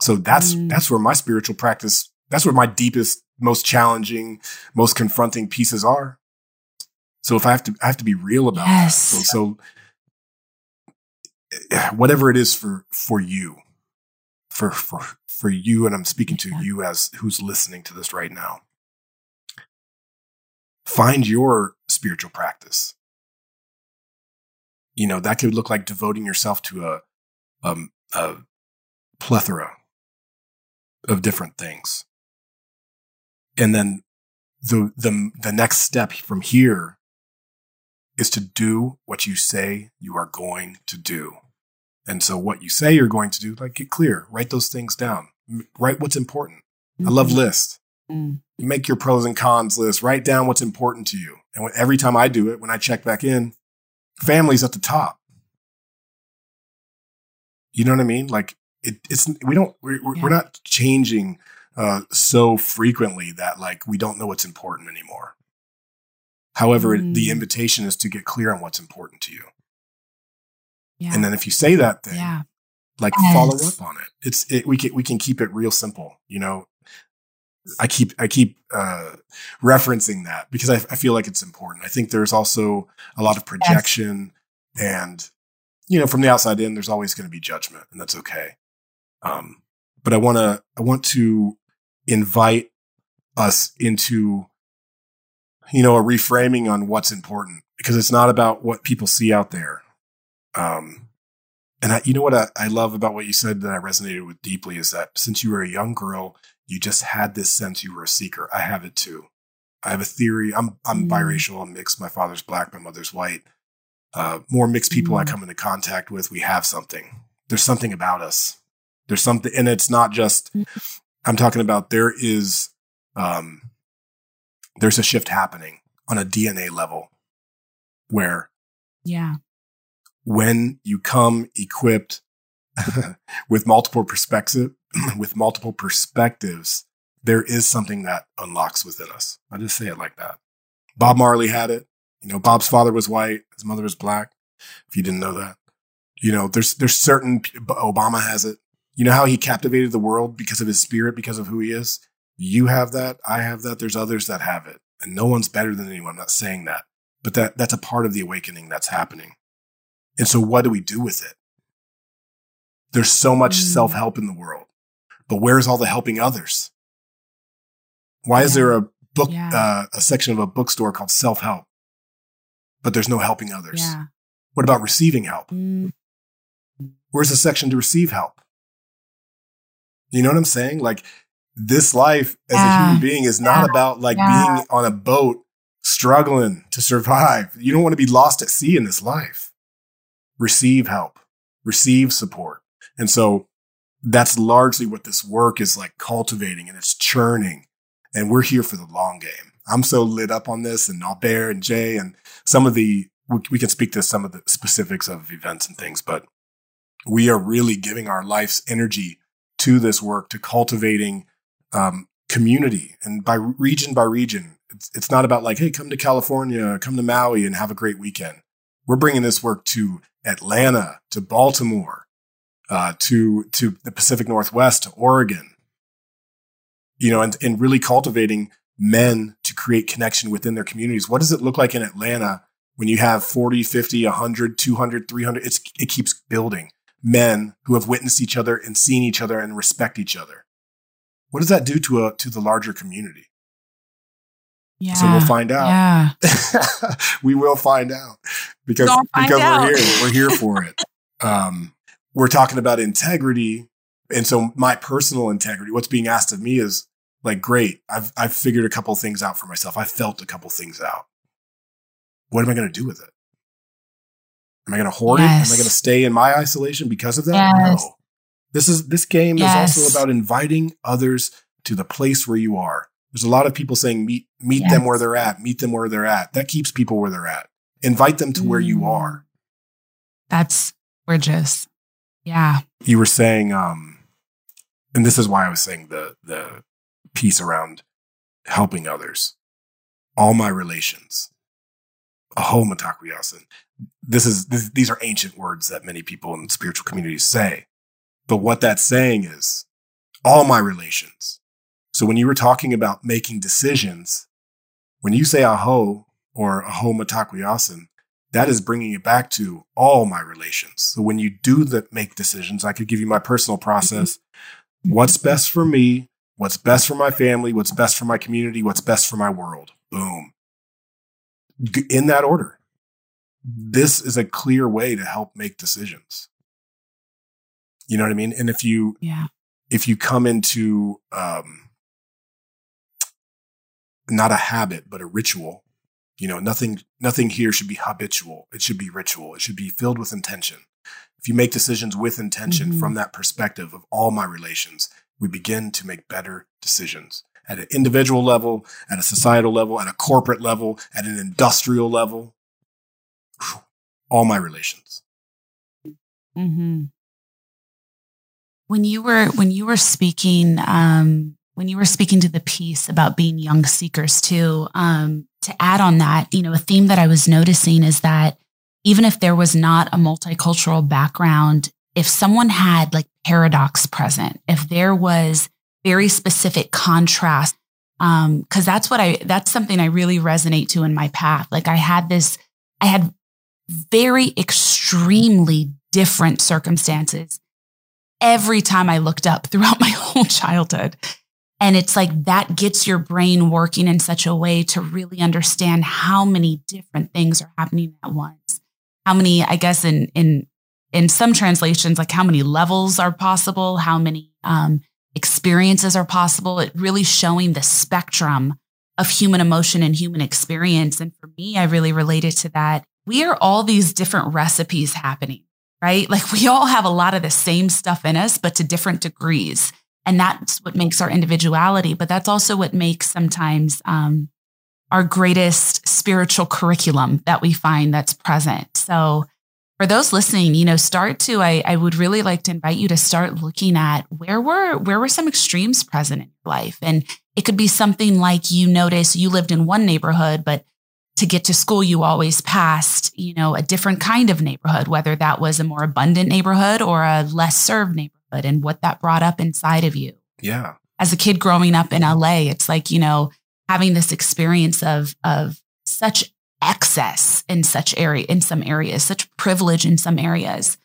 So that's Mm. that's where my spiritual practice. That's where my deepest, most challenging, most confronting pieces are. So if I have to, I have to be real about Yes. that. So, so whatever it is for for you, for for for you, and I'm speaking to you as who's listening to this right now. Find your spiritual practice. You know that could look like devoting yourself to a um, a plethora of different things, and then the the the next step from here is to do what you say you are going to do. And so what you say you're going to do, like get clear, write those things down, M- write what's important. I love lists. Mm. Make your pros and cons list, write down what's important to you. And when, every time I do it, when I check back in, family's at the top. You know what I mean? Like it, it's, we don't, we're, we're, we're not changing uh, so frequently that like we don't know what's important anymore. However, it- the Mm. invitation is to get clear on what's important to you. Yeah. And then if you say that thing, yeah. like Yes. follow up on it. It's it, we can we can keep it real simple. You know, I keep I keep uh, referencing that because I, I feel like it's important. I think there's also a lot of projection, and you know, from the outside in, there's always going to be judgment, and that's okay. Um, but I want to I want to invite us into you know a reframing on what's important because it's not about what people see out there. Um, and I, you know what I, I love about what you said that I resonated with deeply is that since you were a young girl, you just had this sense you were a seeker. I have it too. I have a theory. I'm I'm Mm. biracial. I'm mixed. My father's black. My mother's white. Uh, more mixed people I Mm. come into contact with, we have something. There's something about us. There's something, and it's not just. I'm talking about there is, um, there's a shift happening on a DNA level, where Yeah. when you come equipped with multiple perspective, with multiple perspectives, there is something that unlocks within us. I just say it like that. Bob Marley had it. You know, Bob's father was white, his mother was black. If you didn't know that, you know, there's there's certain Obama has it. You know how he captivated the world because of his spirit, because of who he is. You have that. I have that. There's others that have it, and no one's better than anyone. I'm not saying that, but that that's a part of the awakening that's happening. And so, what do we do with it? There's so much mm. self help in the world, but where's all the helping others? Why yeah. is there a book, yeah. uh, a section of a bookstore called self help, but there's no helping others? Yeah. What about receiving help? Mm. Where's the section to receive help? You know what I'm saying? Like this life as a human being is not about like being on a boat struggling to survive. You don't want to be lost at sea in this life. Receive help, receive support. And so that's largely what this work is like cultivating and it's churning and we're here for the long game. I'm so lit up on this and Albert and Jay and some of the, we, we can speak to some of the specifics of events and things, but we are really giving our life's energy to this work, to cultivating um, community and by region by region. It's, it's not about like, hey, come to California, come to Maui and have a great weekend. We're bringing this work to Atlanta, to Baltimore, uh, to to the Pacific Northwest, to Oregon, you know, and, and really cultivating men to create connection within their communities. What does it look like in Atlanta when you have 40, 50, 100, 200, 300? It's, it keeps building. Men who have witnessed each other and seen each other and respect each other. What does that do to a, to the larger community? Yeah. So we'll find out. Yeah. we will find out because, because out. we're here. We're here for it. Um, we're talking about integrity. And so my personal integrity, what's being asked of me is like, great, I've, I've figured a couple things out for myself. I felt a couple things out. What am I going to do with it? Am I going to hoard yes. it? Am I going to stay in my isolation because of that? Yes. No. This is, this game yes. is also about inviting others to the place where you are. There's a lot of people saying meet, meet them where they're at, meet them where they're at. That keeps people where they're at. Invite them to mm. where you mm. are. That's gorgeous. Yeah. You were saying, um, and this is why I was saying the the piece around helping others. All my relations. Aho mitakuye-oyasin. This is this, these are ancient words that many people in spiritual communities say. But what that's saying is all my relations. So when you were talking about making decisions, when you say aho or aho mitakuye-oyasin, that is bringing it back to all my relations. So when you do the make decisions, I could give you my personal process. What's best for me? What's best for my family? What's best for my community? What's best for my world? Boom. In that order. This is a clear way to help make decisions. You know what I mean? And if you, yeah. if you come into, um, not a habit, but a ritual you know, nothing, nothing here should be habitual. It should be ritual. It should be filled with intention. If you make decisions with intention mm-hmm. from that perspective of all my relations, we begin to make better decisions at an individual level, at a societal level, at a corporate level, at an industrial level. All my relations. Mm-hmm. When you were when you were speaking, um, when you were speaking to the piece about being young seekers too, um, to add on that, you know, a theme that I was noticing is that even if there was not a multicultural background, if someone had like paradox present, if there was very specific contrast, um, cause that's what I, that's something I really resonate to in my path. Like I had this, I had very extremely different circumstances every time I looked up throughout my whole childhood. And it's like that gets your brain working in such a way to really understand how many different things are happening at once. How many, I guess, in in in some translations, like how many levels are possible, how many um, experiences are possible. It really showing the spectrum of human emotion and human experience. And for me, I really related to that. We are all these different recipes happening, right? Like we all have a lot of the same stuff in us, but to different degrees. And that's what makes our individuality, but that's also what makes sometimes um, our greatest spiritual curriculum that we find that's present. So for those listening, you know, start to I, I would really like to invite you to start looking at where were where were some extremes present in your life. And it could be something like you notice you lived in one neighborhood, but to get to school you always passed, you know, a different kind of neighborhood, whether that was a more abundant neighborhood or a less served neighborhood and what that brought up inside of you. Yeah. As a kid growing up in LA, it's like, you know, having this experience of of such excess in such area in some areas, such privilege in some areas.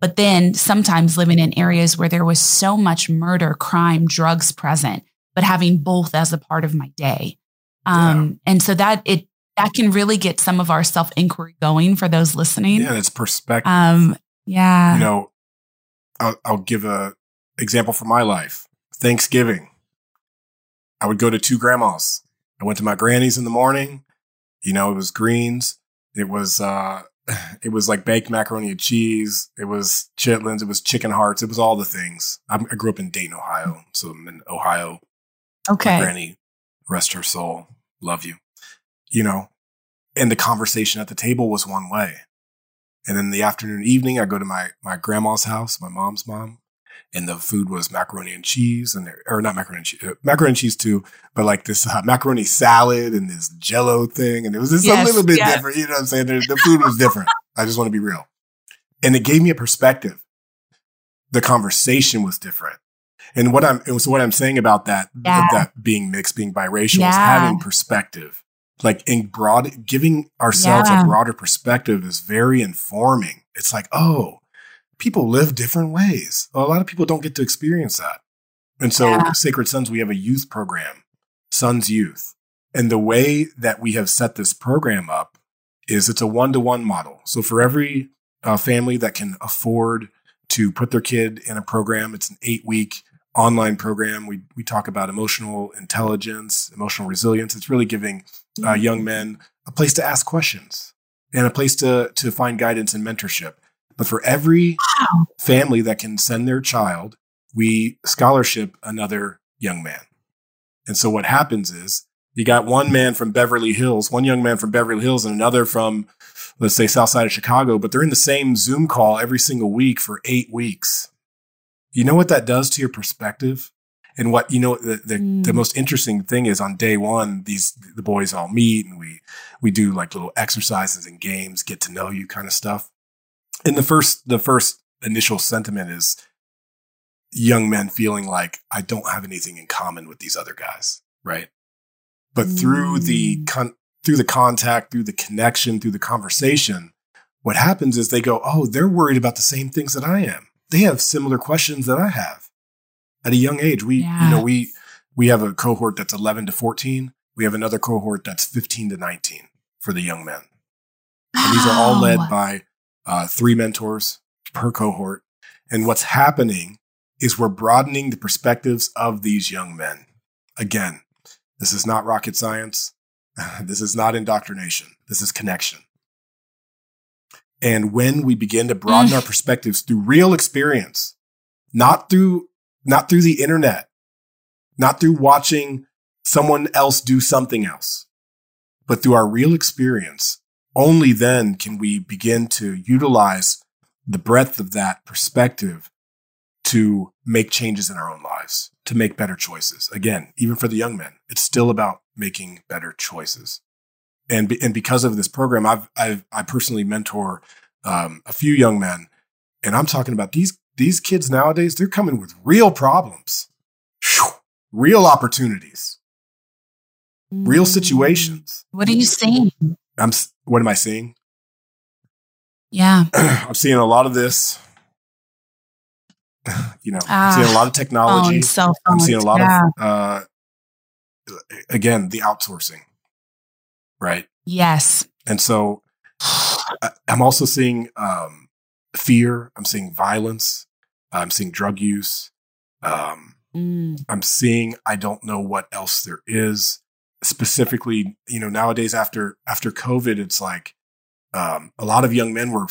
But then sometimes living in areas where there was so much murder, crime, drugs present, but having both as a part of my day. Um, yeah. and so that it that can really get some of our self inquiry going for those listening. Yeah, it's perspective. Um, yeah. You know, I'll, I'll give a example from my life. Thanksgiving, I would go to two grandmas. I went to my granny's in the morning. You know, it was greens. It was, uh, it was like baked macaroni and cheese. It was chitlins. It was chicken hearts. It was all the things. I, I grew up in Dayton, Ohio. So I'm in Ohio. Okay. My granny, rest her soul. Love you. You know, and the conversation at the table was one way. And then the afternoon, evening, I go to my, my grandma's house, my mom's mom, and the food was macaroni and cheese and or not macaroni and cheese, uh, macaroni and cheese too, but like this uh, macaroni salad and this jello thing. And it was just yes, a little bit yes. different. You know what I'm saying? The, the food was different. I just want to be real. And it gave me a perspective. The conversation was different. And what I'm, so what I'm saying about that, yeah. that being mixed, being biracial yeah. is having perspective. Like in broad, giving ourselves yeah. a broader perspective is very informing. It's like, oh, people live different ways. A lot of people don't get to experience that. And so, yeah. Sacred Sons, we have a youth program, Sons Youth. And the way that we have set this program up is it's a one to one model. So, for every uh, family that can afford to put their kid in a program, it's an eight week online program. We, we talk about emotional intelligence, emotional resilience. It's really giving uh, young men a place to ask questions and a place to, to find guidance and mentorship. But for every wow. family that can send their child, we scholarship another young man. And so what happens is you got one man from Beverly Hills, one young man from Beverly Hills, and another from, let's say, South Side of Chicago, but they're in the same Zoom call every single week for eight weeks. You know what that does to your perspective? And what, you know, the, the, mm. the most interesting thing is on day one, these, the boys all meet and we, we do like little exercises and games, get to know you kind of stuff and the first the first initial sentiment is young men feeling like I don't have anything in common with these other guys, right? But mm. through the mm. con- through the contact, through the connection, through the conversation, what happens is they go, "Oh, they're worried about the same things that I am. They have similar questions that I have." At a young age, we yeah. you know, we we have a cohort that's 11 to 14. We have another cohort that's 15 to 19 for the young men. And these are all led by uh, three mentors per cohort. And what's happening is we're broadening the perspectives of these young men. Again, this is not rocket science. This is not indoctrination. This is connection. And when we begin to broaden our perspectives through real experience, not through, not through the internet, not through watching someone else do something else, but through our real experience, only then can we begin to utilize the breadth of that perspective to make changes in our own lives, to make better choices. Again, even for the young men, it's still about making better choices. And, be, and because of this program, I've, I've I personally mentor um, a few young men, and I'm talking about these these kids nowadays. They're coming with real problems, real opportunities, real mm. situations. What are you seeing? I'm what am I seeing? Yeah. I'm seeing a lot of this. You know, I'm seeing a lot of technology. Phones, phones, I'm seeing a lot yeah. of uh again, the outsourcing. Right? Yes. And so I'm also seeing um fear, I'm seeing violence, I'm seeing drug use. Um mm. I'm seeing I don't know what else there is specifically, you know, nowadays after after COVID, it's like um, a lot of young men were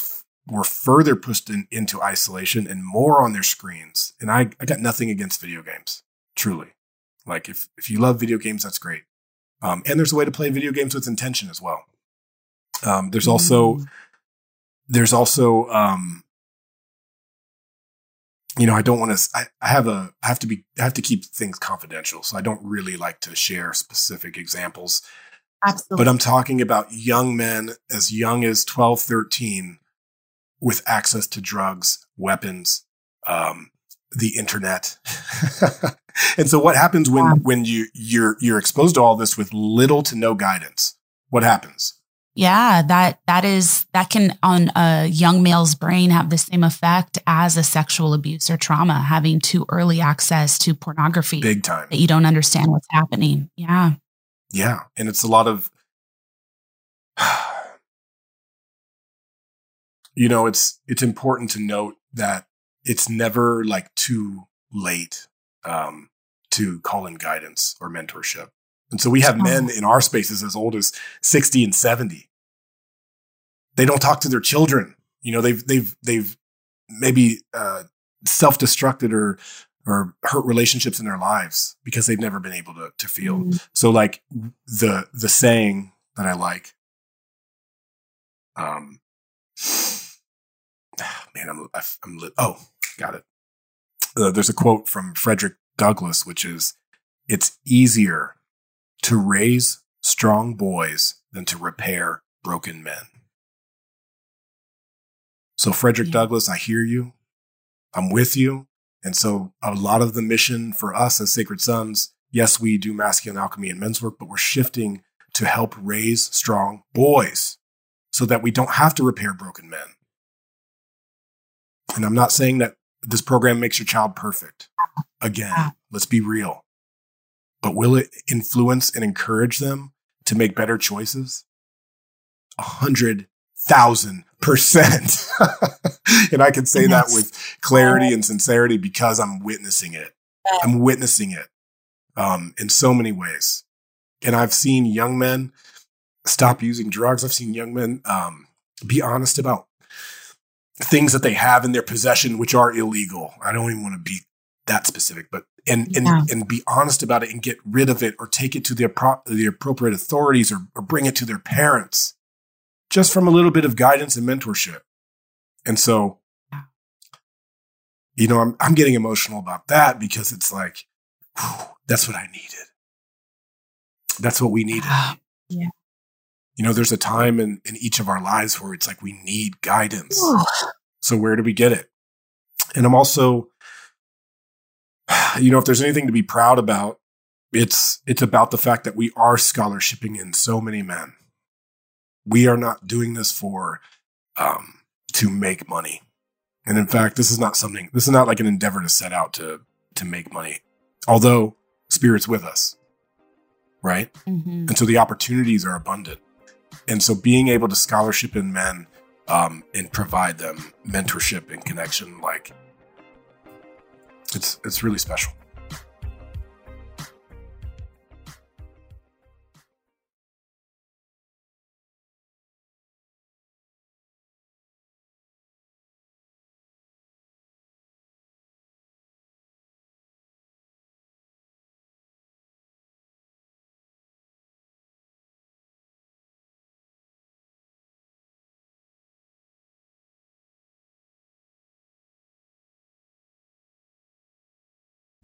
were further pushed in, into isolation and more on their screens. And I, I got nothing against video games, truly. Like if if you love video games, that's great. Um, and there's a way to play video games with intention as well. Um, there's also mm. There's also, um, you know, I don't want to, I, I have a, I have to be, I have to keep things confidential. So I don't really like to share specific examples. Absolutely. But I'm talking about young men as young as 12, 13 with access to drugs, weapons, um, the internet. and so what happens when, when you, you're, you're exposed to all this with little to no guidance? What happens? Yeah, that that is that can on a young male's brain have the same effect as a sexual abuse or trauma, having too early access to pornography. Big time. That you don't understand what's happening. Yeah. Yeah. And it's a lot of you know, it's it's important to note that it's never like too late um to call in guidance or mentorship. And so we have men in our spaces as old as 60 and 70. They don't talk to their children. You know, they've, they've, they've maybe, uh, self-destructed or, or hurt relationships in their lives because they've never been able to, to feel. Mm-hmm. So like the, the saying that I like, um, man, I'm, I'm, oh, got it. Uh, there's a quote from Frederick Douglass, which is, it's easier to raise strong boys than to repair broken men. So, Frederick yeah. Douglass, I hear you. I'm with you. And so, a lot of the mission for us as Sacred Sons, yes, we do masculine alchemy and men's work, but we're shifting to help raise strong boys so that we don't have to repair broken men. And I'm not saying that this program makes your child perfect. Again, let's be real but will it influence and encourage them to make better choices? A hundred thousand percent. and I can say that with clarity and sincerity because I'm witnessing it. I'm witnessing it um, in so many ways. And I've seen young men stop using drugs. I've seen young men um, be honest about things that they have in their possession, which are illegal. I don't even want to be that specific, but and and yeah. and be honest about it and get rid of it or take it to the appro- the appropriate authorities or, or bring it to their parents, just from a little bit of guidance and mentorship. And so, you know, I'm I'm getting emotional about that because it's like whew, that's what I needed. That's what we needed. Ah, yeah. You know, there's a time in, in each of our lives where it's like we need guidance. So where do we get it? And I'm also you know, if there's anything to be proud about, it's it's about the fact that we are scholarshiping in so many men. We are not doing this for um, to make money, and in fact, this is not something. This is not like an endeavor to set out to to make money. Although Spirit's with us, right? Mm-hmm. And so the opportunities are abundant, and so being able to scholarship in men um, and provide them mentorship and connection, like it's it's really special.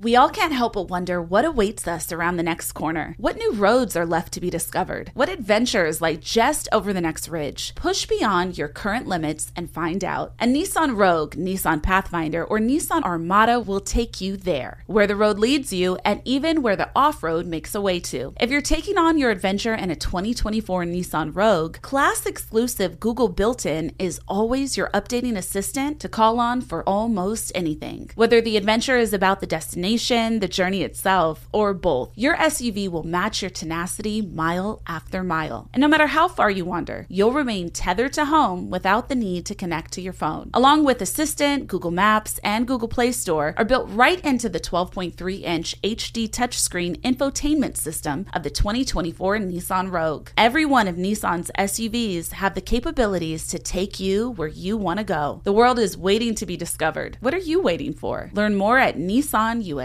We all can't help but wonder what awaits us around the next corner. What new roads are left to be discovered? What adventures lie just over the next ridge? Push beyond your current limits and find out. A Nissan Rogue, Nissan Pathfinder, or Nissan Armada will take you there, where the road leads you, and even where the off road makes a way to. If you're taking on your adventure in a 2024 Nissan Rogue, class exclusive Google built in is always your updating assistant to call on for almost anything. Whether the adventure is about the destination, destination, the journey itself, or both, your SUV will match your tenacity mile after mile. And no matter how far you wander, you'll remain tethered to home without the need to connect to your phone. Along with Assistant, Google Maps, and Google Play Store are built right into the 12.3 inch HD touchscreen infotainment system of the 2024 Nissan Rogue. Every one of Nissan's SUVs have the capabilities to take you where you want to go. The world is waiting to be discovered. What are you waiting for? Learn more at Nissan US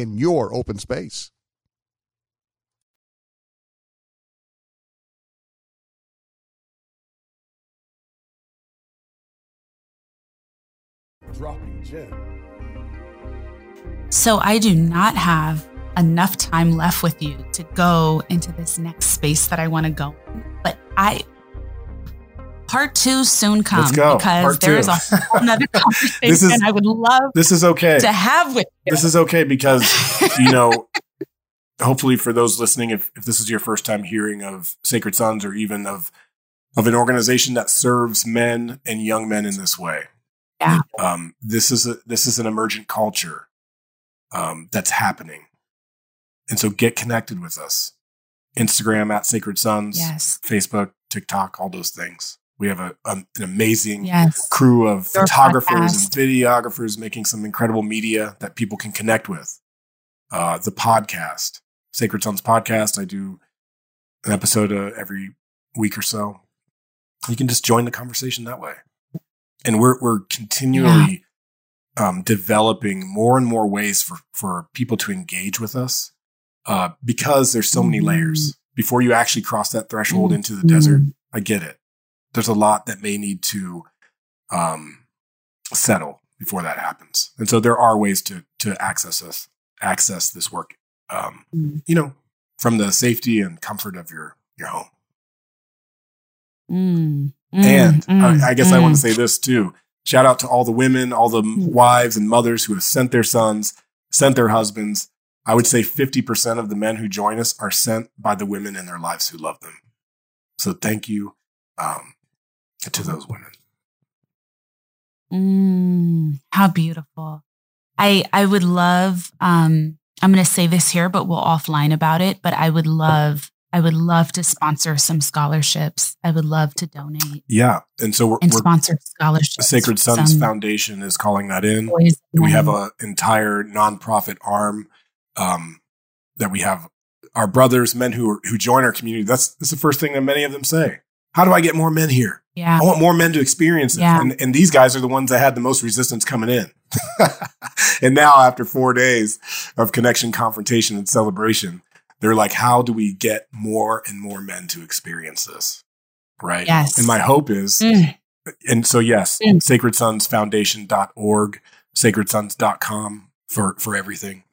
your open space. Dropping gem. So I do not have enough time left with you to go into this next space that I want to go in. But I part two soon come Let's go. because Part there is two. a whole nother conversation This is- I would love This is okay. to have with you. This is okay because, you know, hopefully for those listening, if, if this is your first time hearing of Sacred Sons or even of of an organization that serves men and young men in this way. Yeah. Um, this is a this is an emergent culture um, that's happening. And so get connected with us. Instagram at Sacred Sons, Yes. Facebook, TikTok, all those things. We have a, an amazing Yes. crew of Your photographers podcast. and videographers making some incredible media that people can connect with. Uh, the podcast, Sacred Sons podcast. I do an episode uh, every week or so. You can just join the conversation that way. And we're we're continually um, developing more and more ways for for people to engage with us uh, because there's so many layers. Before you actually cross that threshold into the desert, I get it. There's a lot that may need to um, settle before that happens, and so there are ways to to access us access this work. Um, You know, from the safety and comfort of your your home. Mm, And mm, I, I guess I want mm. to say this too. Shout out to all the women, all the wives and mothers who have sent their sons, sent their husbands. I would say 50% of the men who join us are sent by the women in their lives who love them. So thank you um, to those women. Mm, how beautiful. I I would love um I'm going to say this here but we'll offline about it, but I would love I would love to sponsor some scholarships. I would love to donate Yeah. And so we're, and we're sponsor scholarships. The Sacred Sons Foundation is calling that in. and We have an entire nonprofit arm um, that we have our brothers, men who are, who join our community. That's, that's the first thing that many of them say. How do I get more men here? Yeah. I want more men to experience it. Yeah. And, and these guys are the ones that had the most resistance coming in. and now after four days of connection, confrontation, and celebration, they're like, how do we get more and more men to experience this? Right. Yes. And my hope is, Mm. and so yes, Mm. sacredsonsfoundation.org, sacredsons.com for, for everything.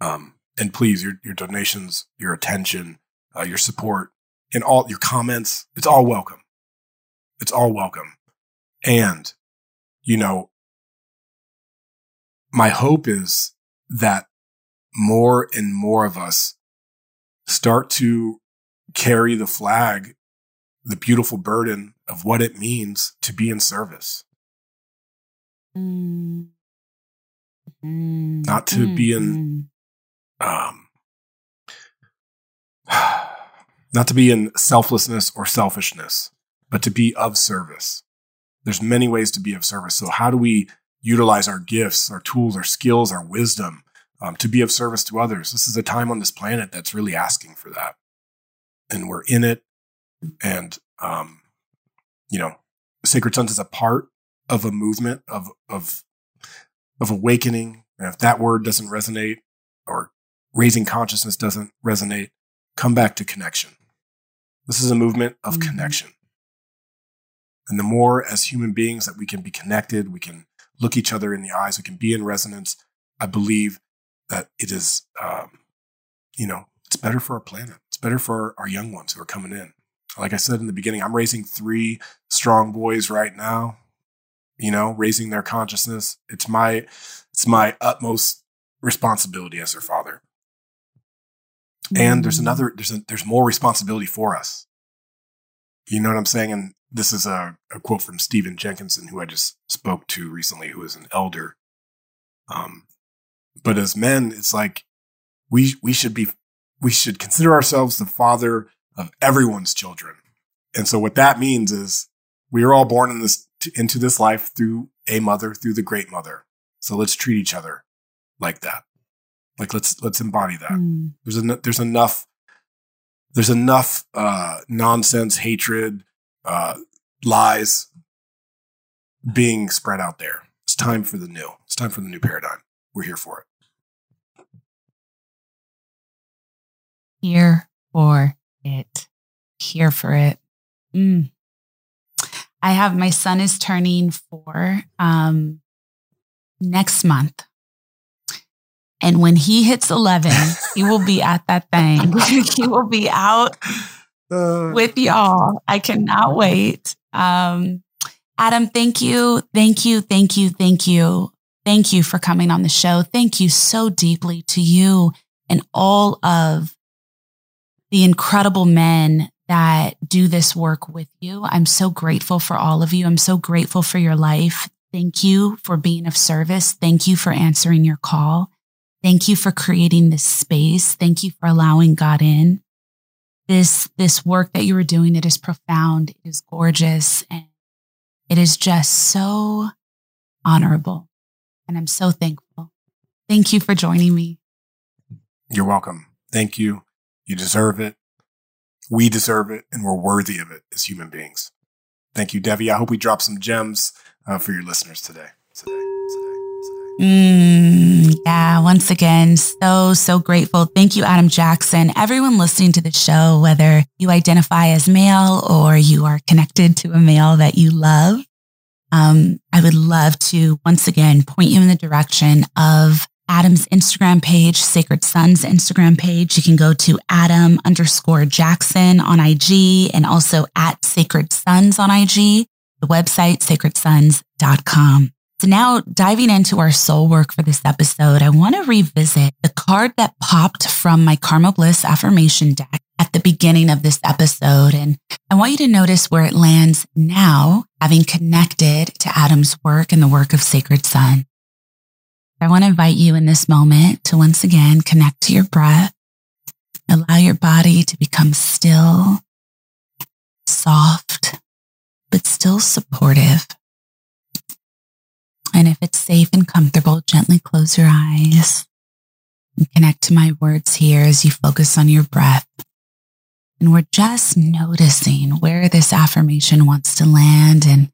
Um, and please, your, your donations, your attention, uh, your support, and all your comments, it's all welcome. It's all welcome. And, you know, my hope is that more and more of us start to carry the flag, the beautiful burden of what it means to be in service. Mm. Not to Mm, be in, um, not to be in selflessness or selfishness, but to be of service. There's many ways to be of service. So how do we utilize our gifts, our tools, our skills, our wisdom um, to be of service to others? This is a time on this planet that's really asking for that, and we're in it. And um, you know, Sacred Sons is a part of a movement of of of awakening. And if that word doesn't resonate or raising consciousness doesn't resonate, come back to connection. This is a movement of connection. And the more as human beings that we can be connected, we can look each other in the eyes, we can be in resonance. I believe that it is, um, you know, it's better for our planet. It's better for our young ones who are coming in. Like I said in the beginning, I'm raising three strong boys right now, you know, raising their consciousness. It's my, it's my utmost responsibility as their father. And there's another, there's a, there's more responsibility for us. You know what I'm saying? And this is a, a quote from Stephen Jenkinson, who I just spoke to recently, who is an elder. Um, but as men, it's like we we should be we should consider ourselves the father of everyone's children. And so what that means is we are all born in this into this life through a mother, through the great mother. So let's treat each other like that. Like let's let's embody that. Mm. There's en- there's enough there's enough uh, nonsense, hatred, uh, lies being spread out there. It's time for the new. It's time for the new paradigm. We're here for it. Here for it. Here for it. Mm. I have my son is turning four um, next month. And when he hits 11, he will be at that thing. he will be out with y'all. I cannot wait. Um, Adam, thank you. Thank you. Thank you. Thank you. Thank you for coming on the show. Thank you so deeply to you and all of the incredible men that do this work with you. I'm so grateful for all of you. I'm so grateful for your life. Thank you for being of service. Thank you for answering your call. Thank you for creating this space. Thank you for allowing God in. This, this work that you are doing, it is profound. It is gorgeous and it is just so honorable. And I'm so thankful. Thank you for joining me. You're welcome. Thank you. You deserve it. We deserve it, and we're worthy of it as human beings. Thank you, Devi. I hope we dropped some gems uh, for your listeners today. today. Mm, yeah, once again, so, so grateful. Thank you, Adam Jackson. Everyone listening to the show, whether you identify as male or you are connected to a male that you love, um, I would love to once again point you in the direction of Adam's Instagram page, Sacred Sons Instagram page. You can go to Adam underscore Jackson on IG and also at Sacred Sons on IG, the website, sacredsons.com. So now diving into our soul work for this episode, I want to revisit the card that popped from my Karma Bliss affirmation deck at the beginning of this episode. And I want you to notice where it lands now, having connected to Adam's work and the work of Sacred Sons. I want to invite you in this moment to once again connect to your breath. Allow your body to become still, soft, but still supportive. And if it's safe and comfortable, gently close your eyes and connect to my words here as you focus on your breath. And we're just noticing where this affirmation wants to land and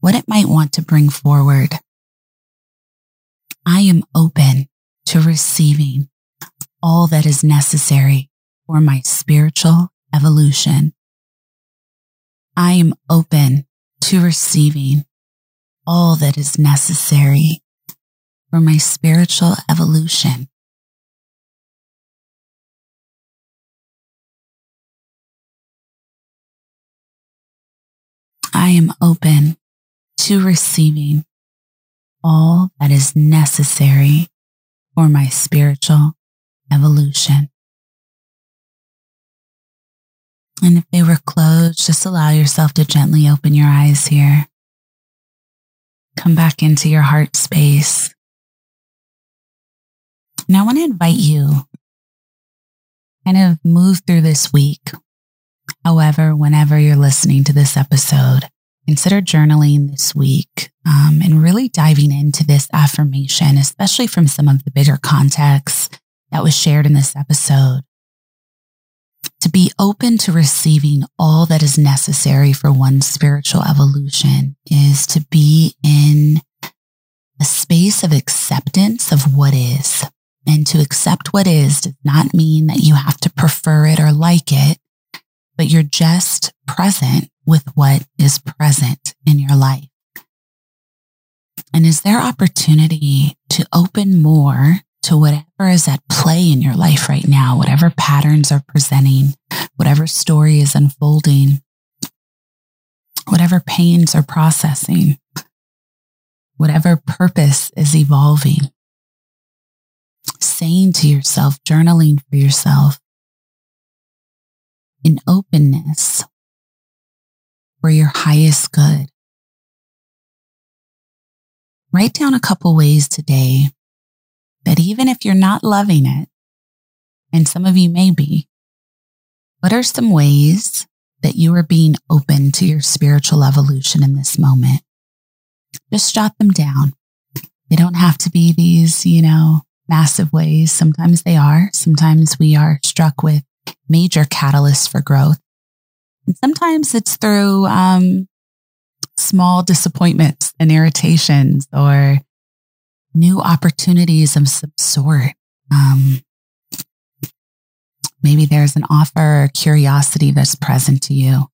what it might want to bring forward. I am open to receiving all that is necessary for my spiritual evolution. I am open to receiving all that is necessary for my spiritual evolution. I am open to receiving all that is necessary for my spiritual evolution. And if they were closed, just allow yourself to gently open your eyes here. Come back into your heart space. And I want to invite you kind of move through this week. However, whenever you're listening to this episode, consider journaling this week um, and really diving into this affirmation, especially from some of the bigger context that was shared in this episode to be open to receiving all that is necessary for one's spiritual evolution is to be in a space of acceptance of what is. And to accept what is does not mean that you have to prefer it or like it, but you're just present with what is present in your life. And is there opportunity to open more to whatever is at play in your life right now, whatever patterns are presenting, whatever story is unfolding, whatever pains are processing, whatever purpose is evolving. Saying to yourself, journaling for yourself, in openness for your highest good. Write down a couple ways today that even if you're not loving it, and some of you may be, what are some ways that you are being open to your spiritual evolution in this moment? Just jot them down. They don't have to be these, you know, massive ways. Sometimes they are. Sometimes we are struck with major catalysts for growth. And sometimes it's through um, small disappointments and irritations or new opportunities of some sort. Um, maybe there's an offer or curiosity that's present to you.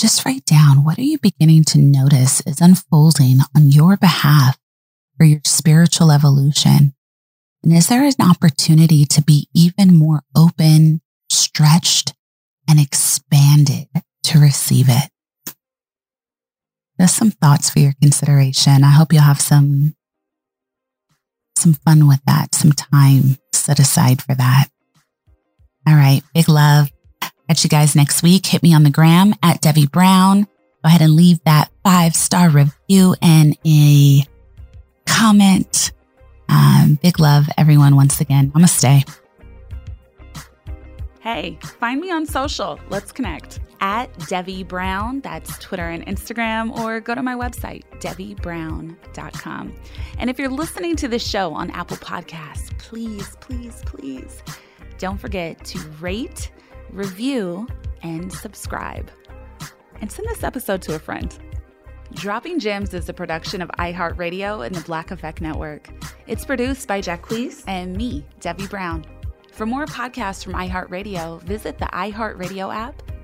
Just write down what are you beginning to notice is unfolding on your behalf for your spiritual evolution? And is there an opportunity to be even more open, stretched, and expanded to receive it? Just some thoughts for your consideration. I hope you'll have some some fun with that, some time set aside for that. All right. Big love. Catch you guys next week. Hit me on the gram at Devi Brown. Go ahead and leave that five star review and a comment. Um, big love, everyone, once again. Namaste. Hey, find me on social. Let's connect at Devi Brown. That's Twitter and Instagram, or go to my website, DeviBrown.com. And if you're listening to this show on Apple Podcasts, please, please, please don't forget to rate, review, and subscribe. And send this episode to a friend. Dropping Gems is a production of iHeartRadio and the Black Effect Network. It's produced by Jacquees and me, Devi Brown. For more podcasts from iHeartRadio, visit the iHeartRadio app,